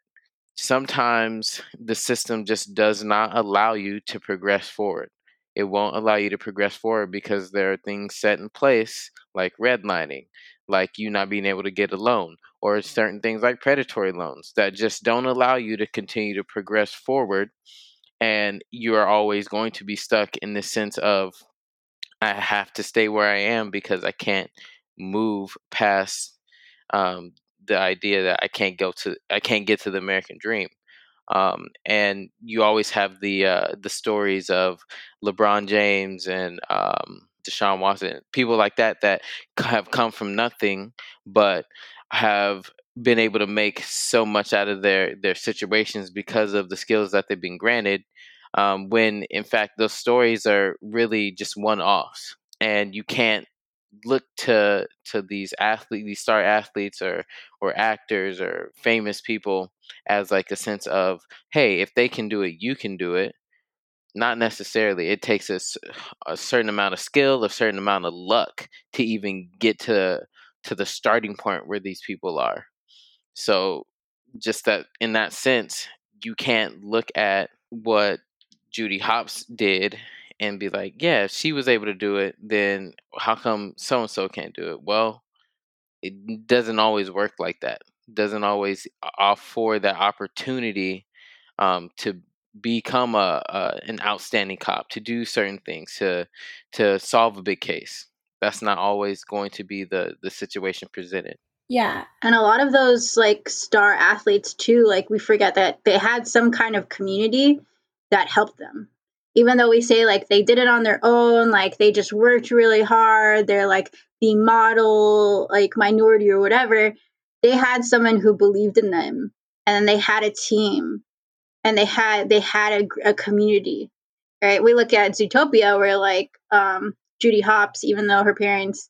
sometimes the system just does not allow you to progress forward. It won't allow you to progress forward because there are things set in place like redlining like you not being able to get a loan or certain things like predatory loans that just don't allow you to continue to progress forward and you are always going to be stuck in the sense of I have to stay where I am because I can't move past um, the idea that I can't go to I can't get to the American dream. Um, and you always have the uh, the stories of LeBron James and um, Deshaun Watson, people like that that have come from nothing, but have been able to make so much out of their their situations because of the skills that they've been granted. Um, when in fact those stories are really just one offs, and you can't look to to these athletes, these star athletes, or or actors or famous people as like a sense of, hey, if they can do it, you can do it. Not necessarily. It takes a, a certain amount of skill, a certain amount of luck to even get to to the starting point where these people are. So, just that in that sense, you can't look at what Judy Hopps did and be like, yeah, if she was able to do it, then how come so and so can't do it? Well, it doesn't always work like that. It doesn't always offer that opportunity um, to become a, a, an outstanding cop, to do certain things, to to solve a big case. That's not always going to be the the situation presented. Yeah. And a lot of those like star athletes too, like we forget that they had some kind of community that helped them even though we say like they did it on their own, like they just worked really hard, they're like the model, like minority or whatever, they had someone who believed in them and they had a team and they had they had a, a community right we look at zootopia where like um judy hopps even though her parents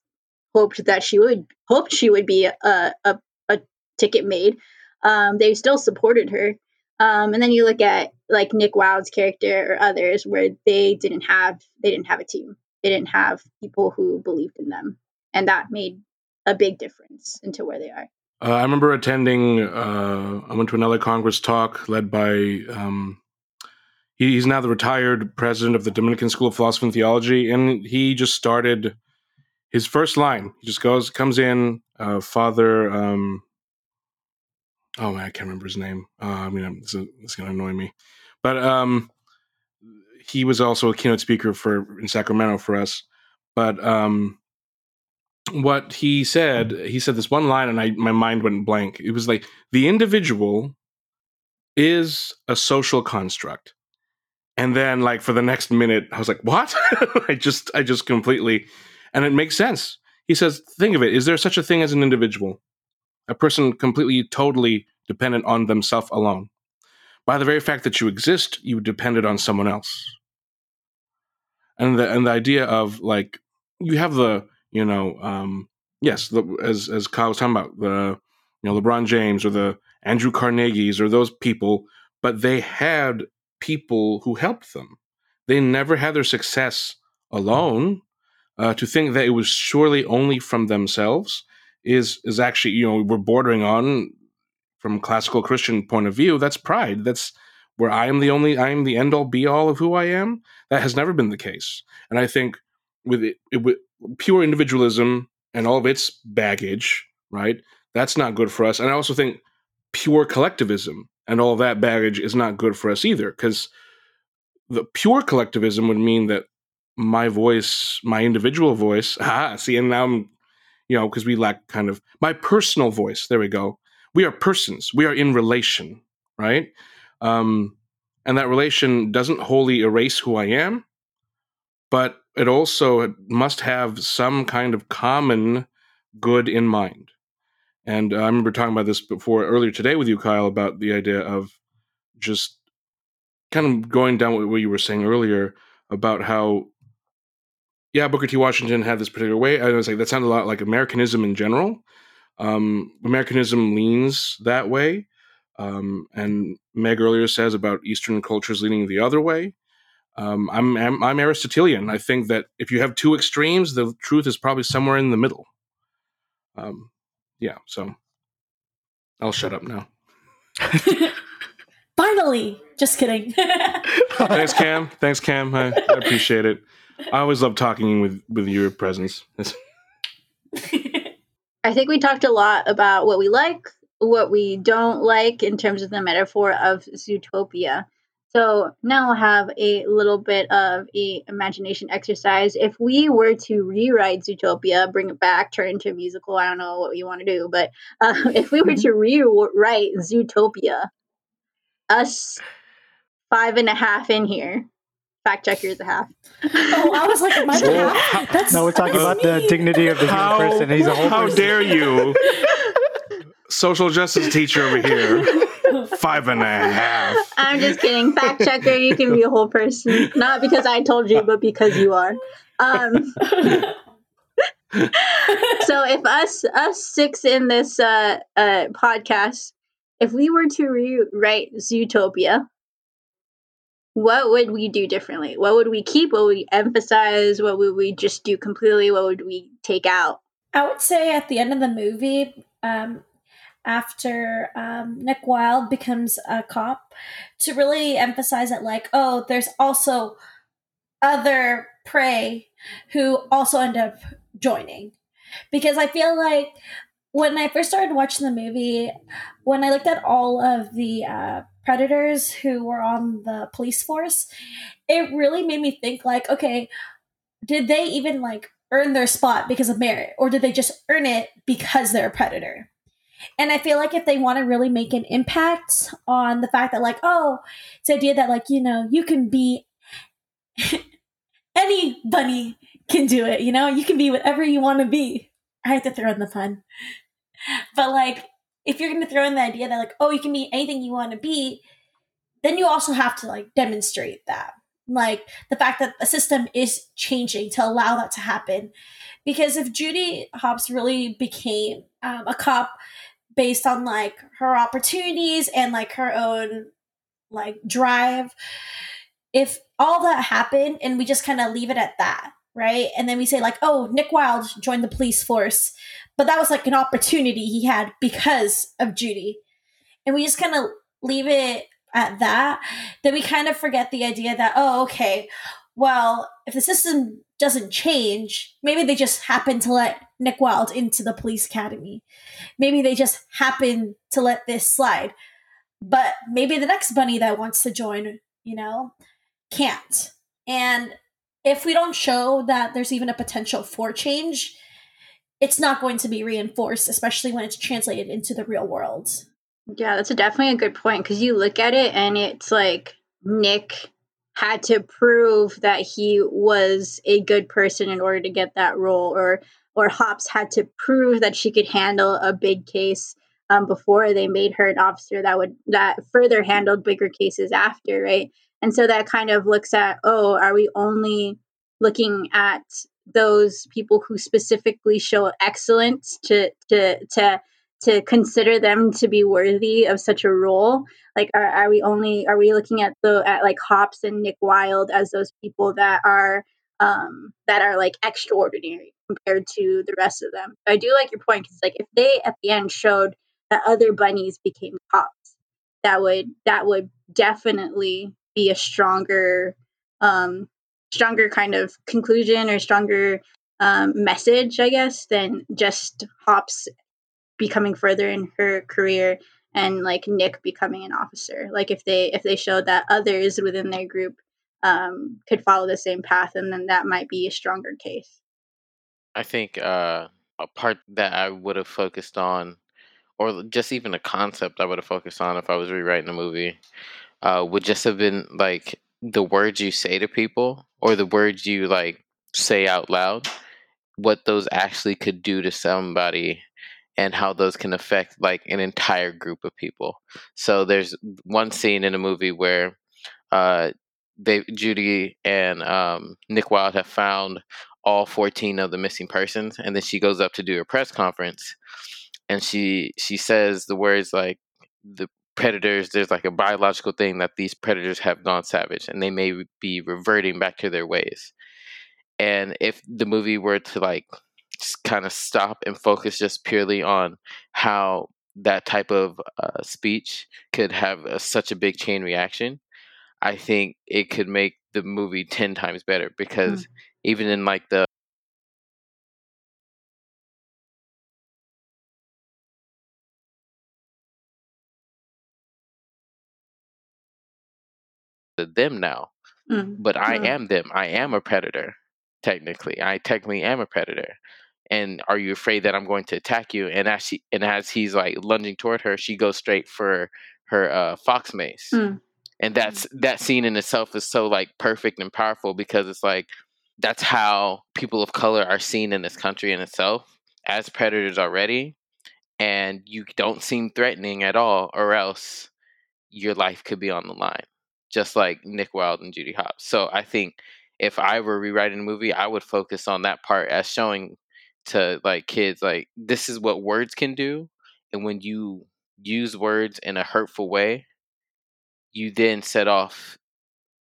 hoped that she would hoped she would be a, a, a ticket made. um they still supported her um, and then you look at like Nick Wilde's character or others where they didn't have they didn't have a team. They didn't have people who believed in them. And that made a big difference into where they are. Uh, I remember attending. Uh, I went to another Congress talk led by. Um, he, he's now the retired president of the Dominican School of Philosophy and Theology, and he just started his first line. He just goes, comes in, uh, Father. Um, oh man, I can't remember his name. Uh, I mean, it's, it's going to annoy me, but um, he was also a keynote speaker for in Sacramento for us. But um, what he said, he said this one line, and I my mind went blank. It was like the individual is a social construct. And then like for the next minute, I was like, what? I just I just completely and it makes sense. He says, think of it, is there such a thing as an individual? a person completely, totally dependent on themselves alone. By the very fact that you exist, you depended on someone else. And the and the idea of like you have the you know um, yes the, as as Kyle was talking about the you know LeBron James or the Andrew Carnegie's or those people, but they had people who helped them. They never had their success alone. Uh, to think that it was surely only from themselves is is actually you know we're bordering on from classical Christian point of view. That's pride. That's where I am the only I am the end all be all of who I am. That has never been the case, and I think with it, it with pure individualism and all of its baggage, right? That's not good for us. And I also think pure collectivism and all that baggage is not good for us either, because the pure collectivism would mean that my voice, my individual voice, ah, see, and now I'm you know, because we lack kind of my personal voice. There we go. We are persons. We are in relation, right? Um, and that relation doesn't wholly erase who I am, but it also must have some kind of common good in mind. And I remember talking about this before earlier today with you, Kyle, about the idea of just kind of going down what you were saying earlier about how yeah, Booker T. Washington had this particular way. And I was like, that sounded a lot like Americanism in general. Um, Americanism leans that way. Um, and Meg earlier says about Eastern cultures leaning the other way. Um, I'm, I'm, I'm Aristotelian. I think that if you have two extremes, the truth is probably somewhere in the middle. Um, yeah, so I'll shut up now. Finally, just kidding. Thanks, Cam. Thanks, Cam. I, I appreciate it. I always love talking with with your presence. I think we talked a lot about what we like, what we don't like in terms of the metaphor of Zootopia. So now we'll have a little bit of a imagination exercise. If we were to rewrite Zootopia, bring it back, turn it into a musical, I don't know what you want to do, but uh, if we were to rewrite Zootopia, us five and a half in here. Fact checker's a half. Oh, I was like, am I the Well, half? That's No, we're talking that's about the dignity of the human How, person. He's a whole person. how person. dare you? Social justice teacher over here. Five and a half. I'm just kidding. Fact checker, you can be a whole person. Not because I told you, but because you are. Um, so if us us six in this uh, uh, podcast, if we were to rewrite Zootopia, what would we do differently? What would we keep? What would we emphasize? What would we just do completely? What would we take out? I would say at the end of the movie, um, after um, Nick Wilde becomes a cop, to really emphasize that, like, oh, there's also other prey who also end up joining. Because I feel like when I first started watching the movie, when I looked at all of the uh, predators who were on the police force, it really made me think, like, okay, did they even like earn their spot because of merit or did they just earn it because they're a predator? And i feel like if they want to really make an impact on the fact that like oh it's the idea that like you know you can be any bunny can do it you know? You can be whatever you want to be. I had to throw in the pun. But like if you're going to throw in the idea that like oh you can be anything you want to be then you also have to like demonstrate that. Like the fact that the system is changing to allow that to happen. Because if judy hopps really became um, a cop based on like her opportunities and like her own like drive if all that happened and we just kind of leave it at that right? And then we say like oh nick wilde joined the police force but that was like an opportunity he had because of judy and we just kind of leave it at that, then we kind of forget the idea that, oh, okay, well, if the system doesn't change, maybe they just happen to let Nick Wilde into the police academy. Maybe they just happen to let this slide. But maybe the next bunny that wants to join, you know, can't. And if we don't show that there's even a potential for change, it's not going to be reinforced, especially when it's translated into the real world. Yeah, that's a definitely a good point because you look at it and it's like Nick had to prove that he was a good person in order to get that role, or or Hopps had to prove that she could handle a big case um, before they made her an officer that would that further handled bigger cases after, right? And so that kind of looks at, oh, are we only looking at those people who specifically show excellence to to to to consider them to be worthy of such a role? Like are, are we only are we looking at the at like hopps and nick wilde as those people that are um that are like extraordinary compared to the rest of them? I do like your point because like if they at the end showed that other bunnies became cops that would that would definitely be a stronger um stronger kind of conclusion or stronger um, message i guess than just hopps becoming further in her career and like Nick becoming an officer. Like if they if they showed that others within their group um, could follow the same path, and then that might be a stronger case. I think uh, a part that I would have focused on, or just even a concept I would have focused on if I was rewriting the movie, uh, would just have been like the words you say to people or the words you like say out loud, what those actually could do to somebody and how those can affect like an entire group of people. So there's one scene in a movie where uh, they Judy and um, Nick Wilde have found all 14 of the missing persons, and then she goes up to do a press conference, and she she says the words like the predators. There's like a biological thing that these predators have gone savage, and they may be reverting back to their ways. And if the movie were to like just kind of stop and focus just purely on how that type of uh, speech could have a, such a big chain reaction, I think it could make the movie 10 times better because mm. even in like the them now Mm. but I Mm. am them. I am a predator. Technically, I technically am a predator. And are you afraid that I'm going to attack you? And as she and as he's like lunging toward her, she goes straight for her uh, fox mace, Mm. and that's that scene in itself is so like perfect and powerful because it's like that's how people of color are seen in this country in itself as predators already, and you don't seem threatening at all, or else your life could be on the line, just like Nick Wilde and Judy Hopps. So I think if I were rewriting a movie, I would focus on that part as showing to like kids like this is what words can do, and when you use words in a hurtful way, you then set off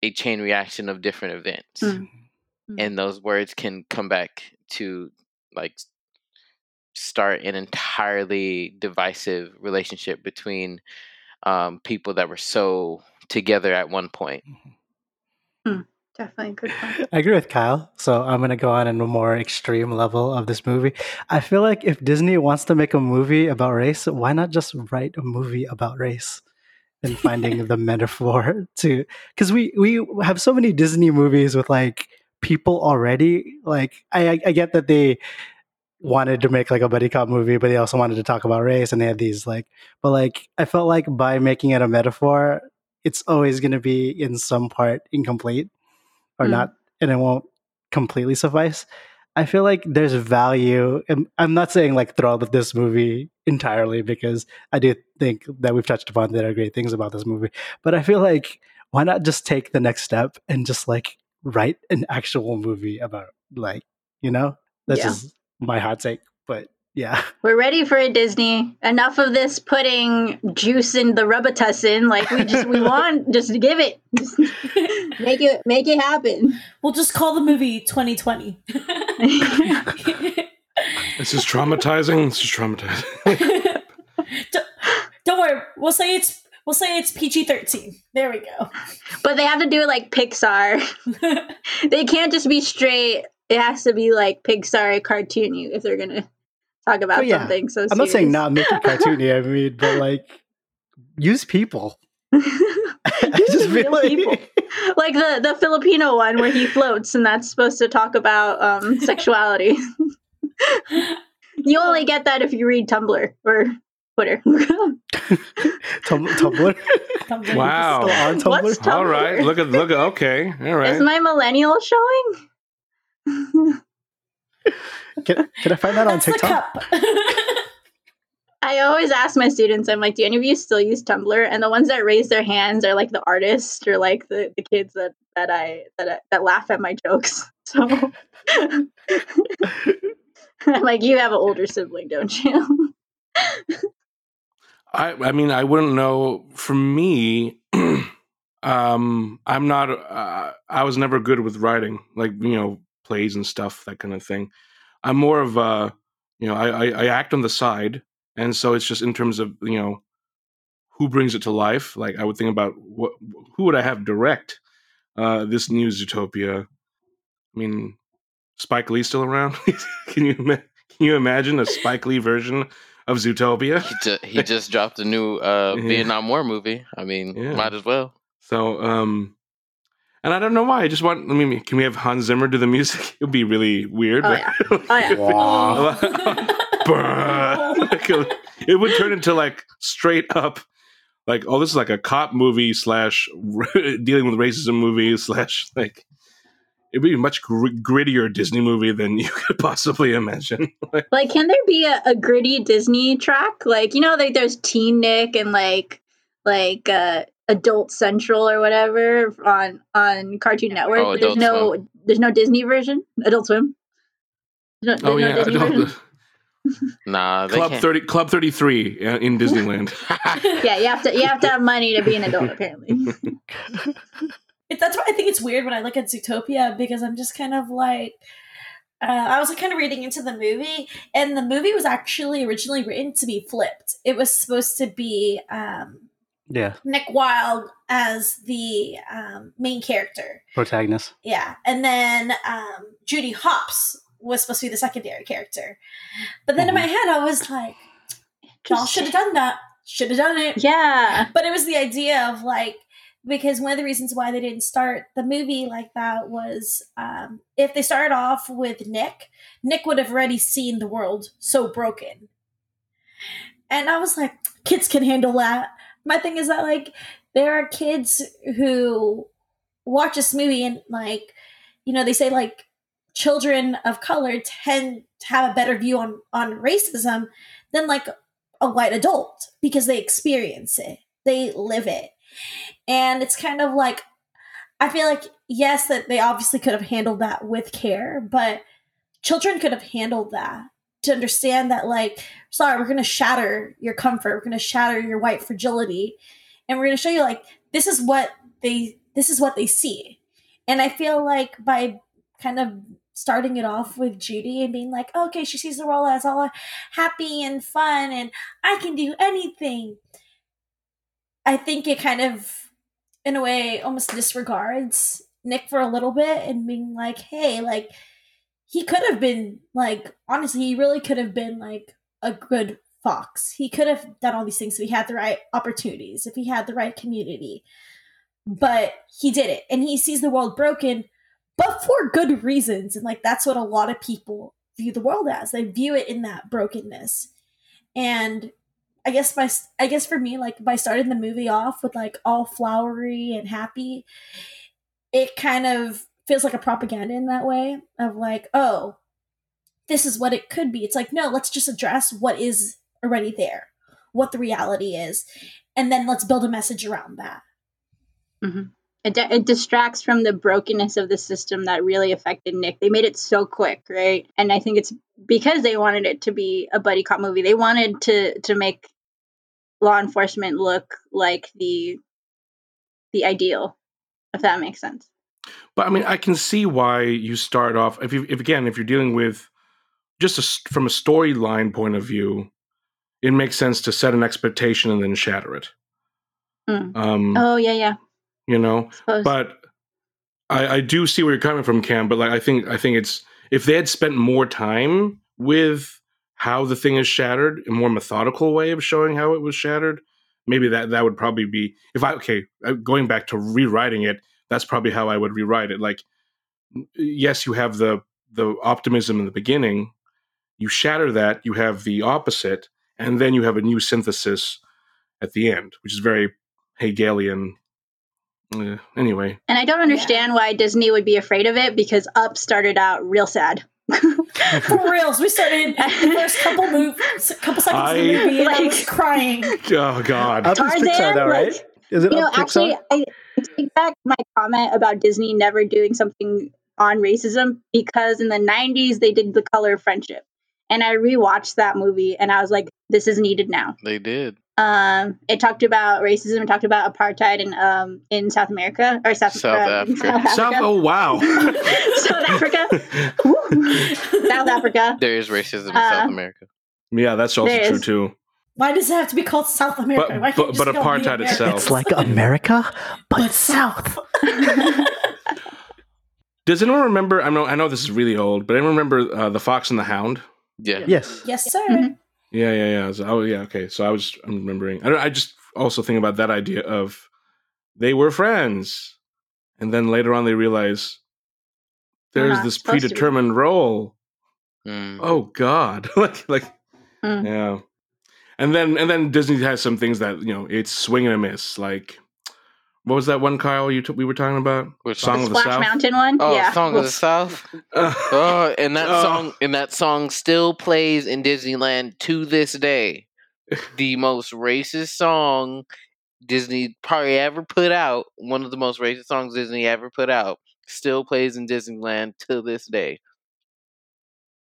a chain reaction of different events, Mm. and those words can come back to like start an entirely divisive relationship between um, people that were so together at one point. Mm-hmm. Hmm, definitely a good point. I agree with Kyle. So I'm gonna go on in a more extreme level of this movie. I feel like if Disney wants to make a movie about race, why not just write a movie about race and finding the metaphor to? Because we we have so many Disney movies with like people already. Like I I, I get that they wanted to make like a buddy cop movie, but they also wanted to talk about race, and they had these like. But like I felt like by making it a metaphor, it's always going to be in some part incomplete or Mm. not, and it won't completely suffice. I feel like there's value, and I'm not saying like throw out this movie entirely because I do think that we've touched upon there are great things about this movie. But I feel like why not just take the next step and just like write an actual movie about like you know that's Yeah. just my hot take. But yeah, We're ready for it, Disney. Enough of this putting juice in the Robitussin. Like we just we want just give it. Just make it make it happen. We'll just call the movie 2020. This is traumatizing. This is traumatizing. don't, don't worry. We'll say it's we'll say it's PG 13. There we go. But they have to do it like Pixar. they can't just be straight. It has to be like Pixar cartoony if they're gonna talk about But yeah, something so I'm not saying not make it cartoony. I mean, but like use people. I just feel Real like people. like the the Filipino one where he floats and that's supposed to talk about um sexuality. you only get that if you read Tumblr or Twitter. Tum- Tumblr. Tumblr. Wow. On Tumblr. What's Tumblr? All right. Look at look at okay. All right. Is my millennial showing? Can, can I find that on That's TikTok? cup. I always ask my students, I'm like, do any of you still use Tumblr? And the ones that raise their hands are like the artists or like the, the kids that, that I that I, that laugh at my jokes. So I'm like, you have an older sibling, don't you? I I mean I wouldn't know. For me, um, I'm not. Uh, I was never good with writing, like you know, plays and stuff, that kind of thing. I'm more of a, you know, I, I I act on the side, and so it's just in terms of you know, who brings it to life. Like I would think about what who would I have direct uh, this new Zootopia. I mean, Spike Lee still around? can you can you imagine a Spike Lee version of Zootopia? He just, he just dropped a new uh, Yeah. Vietnam War movie. I mean, Yeah. might as well. So, um, and I don't know why. I just want. I mean, can we have Hans Zimmer do the music? It would be really weird. Oh, yeah. Oh, yeah. Wow. It would turn into like straight up, like oh, this is like a cop movie slash dealing with racism movie slash like. It'd be a much gr- grittier Disney movie than you could possibly imagine. Like, can there be a, a gritty Disney track? Like, you know, like there's Teen Nick and like like uh Adult Central or whatever on on Cartoon Network. Oh, but there's Adult no there's no Disney version. Adult Swim. No, oh there's no yeah, Disney? Nah, they Club can't. thirty, Club thirty three in Disneyland. Yeah, you have to you have to have money to be an adult apparently. It- that's why I think it's weird when I look at Zootopia because I'm just kind of like, uh, I was like kind of reading into the movie, and the movie was actually originally written to be flipped. It was supposed to be um, yeah, Nick Wilde as the um, main character, protagonist. yeah, and then um, Judy Hopps was supposed to be the secondary character. But then in my head, I was like, y'all should have done that. Should have done it. Yeah. But it was the idea of like because one of the reasons why they didn't start the movie like that was um, if they started off with Nick, Nick would have already seen the world so broken. And I was like, kids can handle that. My thing is that like there are kids who watch this movie and like you know they say like children of color tend to have a better view on on racism than like a white adult because they experience it. They live it. And it's kind of like i feel like yes that they obviously could have handled that with care but children could have handled that to understand that like sorry we're going to shatter your comfort we're going to shatter your white fragility and we're going to show you like this is what they this is what they see. And i feel like by kind of starting it off with judy and being like okay she sees the world as all happy and fun and i can do anything i think it kind of in a way almost disregards nick for a little bit and being like hey like he could have been like honestly he really could have been like a good fox. He could have done all these things if he had the right opportunities if he had the right community. But he did it and he sees the world broken but for good reasons and like that's what a lot of people view the world as. They view it in that brokenness. And i guess by i guess for me like by starting the movie off with like all flowery and happy it kind of feels like a propaganda in that way of like, oh, this is what it could be. It's like, no, let's just address what is already there, what the reality is, and then let's build a message around that. Mm-hmm. It, it distracts from the brokenness of the system that really affected Nick. They made it so quick, right? And I think it's because they wanted it to be a buddy cop movie. They wanted to to make law enforcement look like the the ideal, if that makes sense. But I mean, I can see why you start off if you if again if you're dealing with just a, from a storyline point of view, it makes sense to set an expectation and then shatter it. Mm. Um, oh yeah, yeah. You know, but I, I do see where you're coming from, Cam. But like, I think I think it's if they had spent more time with how the thing is shattered, a more methodical way of showing how it was shattered, maybe that that would probably be if I okay uh, going back to rewriting it that's probably how I would rewrite it. Like, yes, you have the the optimism in the beginning. You shatter that, you have the opposite, and then you have a new synthesis at the end, which is very Hegelian. Uh, anyway, and I don't understand yeah. why Disney would be afraid of it because Up started out real sad. For reals, we started the first couple moves, couple seconds I, of the movie, and like, I was crying. Oh God! Up is Pixar, though, right? Like, is it you know, actually, I, take back my comment about Disney never doing something on racism because in the 90s they did The Color of Friendship. And I rewatched that movie and I was like, this is needed now. They did. Um, it talked about racism, it talked about apartheid in um in South America or South, South, uh, Africa. South Africa. South, oh wow. South Africa. South Africa. There is racism in uh, South America. Yeah, that's also true too. Why does it have to be called South America? But, but, but apartheid itself. It's like America, but, but South. does anyone remember? I know, I know this is really old, but I remember uh, the Fox and the Hound. Yeah. Yes. Yes, sir. Mm-hmm. Yeah, yeah, yeah. So, oh, yeah. Okay. So I was I'm remembering. I, I just also think about that idea of they were friends, and then later on they realize there's this predetermined role. Mm. Oh God! like, like, mm. yeah and then and then Disney has some things that you know it's swing and a miss. Like what was that one, Kyle? You t- we were talking about Which song of the South Mountain one. Oh, yeah. song of the South. oh, and that uh, song and that song still plays in Disneyland to this day. the most racist song Disney probably ever put out. One of the most racist songs Disney ever put out still plays in Disneyland to this day.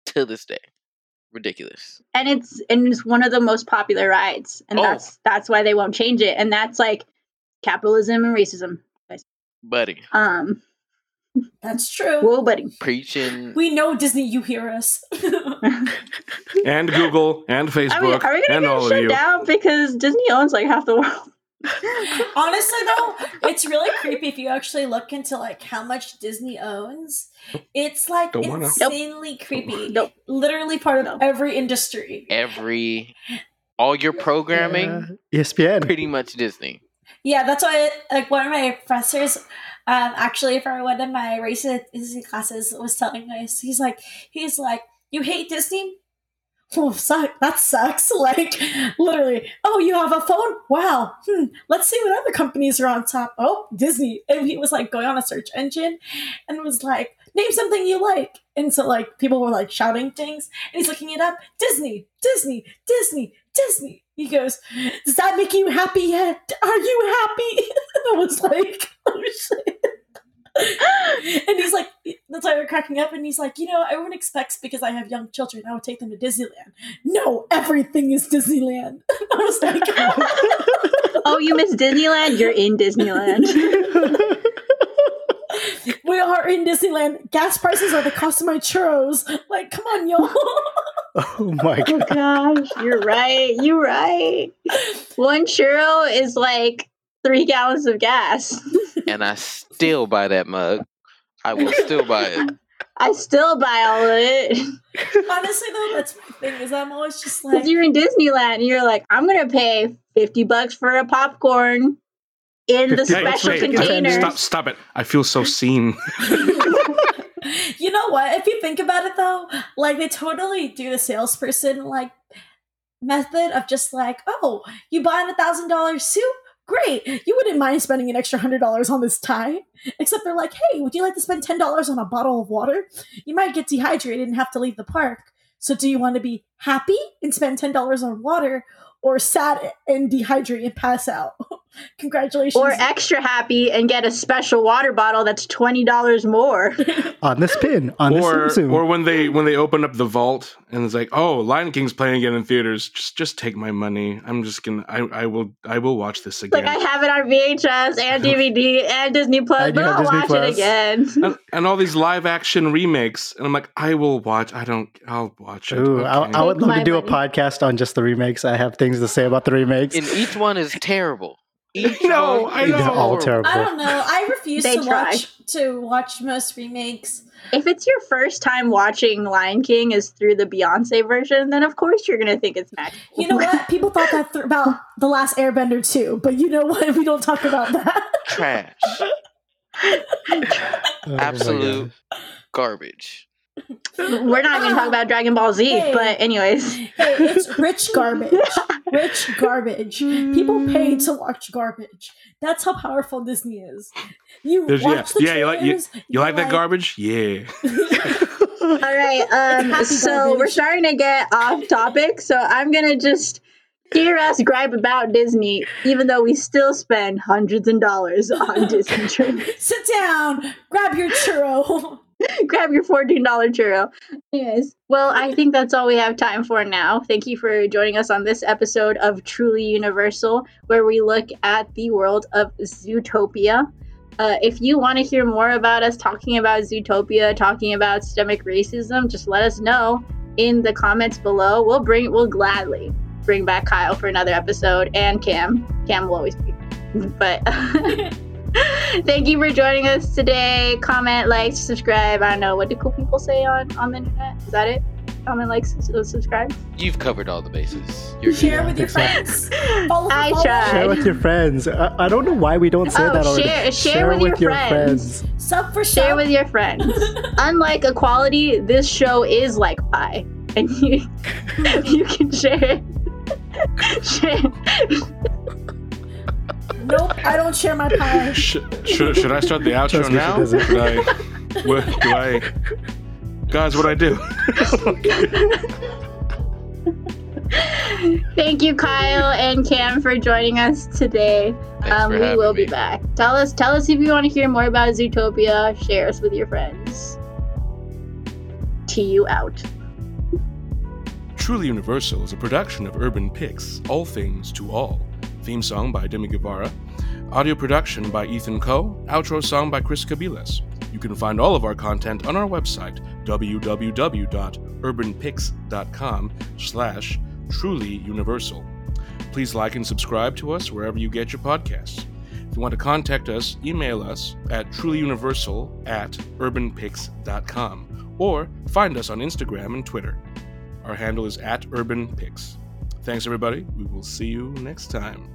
To this day ridiculous. And it's and it's one of the most popular rides, and oh. that's that's why they won't change it. And that's like capitalism and racism, buddy. Um, that's true. Whoa, buddy. Preaching. We know Disney. You hear us. and Google and Facebook I mean, are we gonna and get shut you. down because Disney owns like half the world. Honestly, though, it's really creepy if you actually look into like how much Disney owns. It's like Don't insanely nope. creepy. Nope. Literally part of nope. every industry. Every all your programming, yeah. ESPN, pretty much Disney. Yeah, that's why like one of my professors, um, actually for one of my race Disney classes was telling us, he's like, he's like, you hate Disney? Oh, suck, that sucks. Like, literally, oh, you have a phone? Wow. Hmm, let's see what other companies are on top. Oh, Disney. And he was like going on a search engine and was like, name something you like. And so, like, people were like shouting things, and he's looking it up Disney, Disney, Disney, Disney. He goes, Does that make you happy yet? Are you happy? And I was like, Oh shit. and he's like, that's cracking up. And he's like, you know, everyone expects because I have young children, I would take them to Disneyland. No, everything is Disneyland. I was like, oh, you miss Disneyland? You're in Disneyland. we are in Disneyland. Gas prices are the cost of my churros. Like, come on, y'all. Oh my oh gosh, you're right. You're right. One churro is like three gallons of gas. and I still buy that mug. I will still buy it. I still buy all of it. Honestly, though, that's my thing. Is I'm always just Because like, you're in Disneyland and you're like, I'm gonna pay fifty bucks for a popcorn in the 50 special wait, containers. Stop, stop it. I feel so seen. you know what? If you think about it, though, like they totally do the salesperson like method of just like, oh, you buying a thousand dollar suit? Great. You wouldn't mind spending an extra hundred dollars on this tie. Except they're like, hey, would you like to spend ten dollars on a bottle of water? You might get dehydrated and have to leave the park. So do you want to be happy and spend ten dollars on water or sad and dehydrate and pass out? Congratulations. Or extra happy and get a special water bottle that's twenty dollars more. On this pin, on or this Zoom. or when they when they open up the vault and it's like, oh, Lion King's playing again in theaters. Just just take my money. I'm just gonna. I, I will I will watch this again. like I have it on VHS and DVD and Disney Plus, I do but have I'll Disney watch Plus. it again. and, and all these live action remakes, and I'm like, I will watch. I don't. I'll watch it. Ooh, I, okay. I would love to do a podcast on just the remakes. I have things to say about the remakes. And each one is terrible. Each No, I know. They're all terrible. I don't know. I refuse They to try. watch to watch most remakes. if it's your first time watching Lion King is through the Beyonce version, then of course you're gonna think it's magical. You know what? People thought that th- about the last Airbender too, but you know what? We don't talk about that. Trash. Oh Absolute God. garbage. We're not gonna talk about Dragon Ball Z, Hey. but anyways. Hey, it's rich garbage. Rich garbage. People pay to watch garbage. That's how powerful Disney is. You There's- yeah, watch the yeah, you like- you- trailers, You you're like that garbage? Yeah. All right, um, so garbage. we're starting to get off topic, so I'm gonna just hear us gripe about Disney, even though we still spend hundreds of dollars on Disney trips. Sit down, grab your churro. Grab your $14 churro. Anyways, well, I think that's all we have time for now. Thank you for joining us on this episode of Truly Universal, where we look at the world of Zootopia. Uh, if you want to hear more about us talking about Zootopia, talking about systemic racism, just let us know in the comments below. We'll bring, we'll gladly bring back Kyle for another episode, and Cam. Cam will always be, but. Thank you for joining us today. Comment, like, subscribe. I don't know what do cool people say on on the internet. Is that it? Comment, like, s- s- uh, subscribe. You've covered all the bases. You're Share good. with your friends. Follow I follow. tried. Share with your friends. I, I don't know why we don't say Oh, that already. share- share with your friends. Sub for Share sub. with your friends. Unlike equality, this show is like pie, and you you can share. share. Nope, I don't share my pie. Sh- should, should I start the outro Trust now? doesn't. Should I, what, do I? Guys, what I do? Thank you, Kyle and Cam, for joining us today. Thanks Um, for we having will me. be back. Tell us, tell us if you want to hear more about Zootopia. Share us with your friends. T you out. Truly Universal is a production of Urban Pix, All Things to All. Theme song by Demi Guevara. Audio production by Ethan Coe. Outro song by Chris Cabiles. You can find all of our content on our website, www.urbanpix.com slash truly universal. Please like and subscribe to us wherever you get your podcasts. If you want to contact us, email us at trulyuniversal at urbanpix.com or find us on Instagram and Twitter. Our handle is at urbanpix. Thanks, everybody. We will see you next time.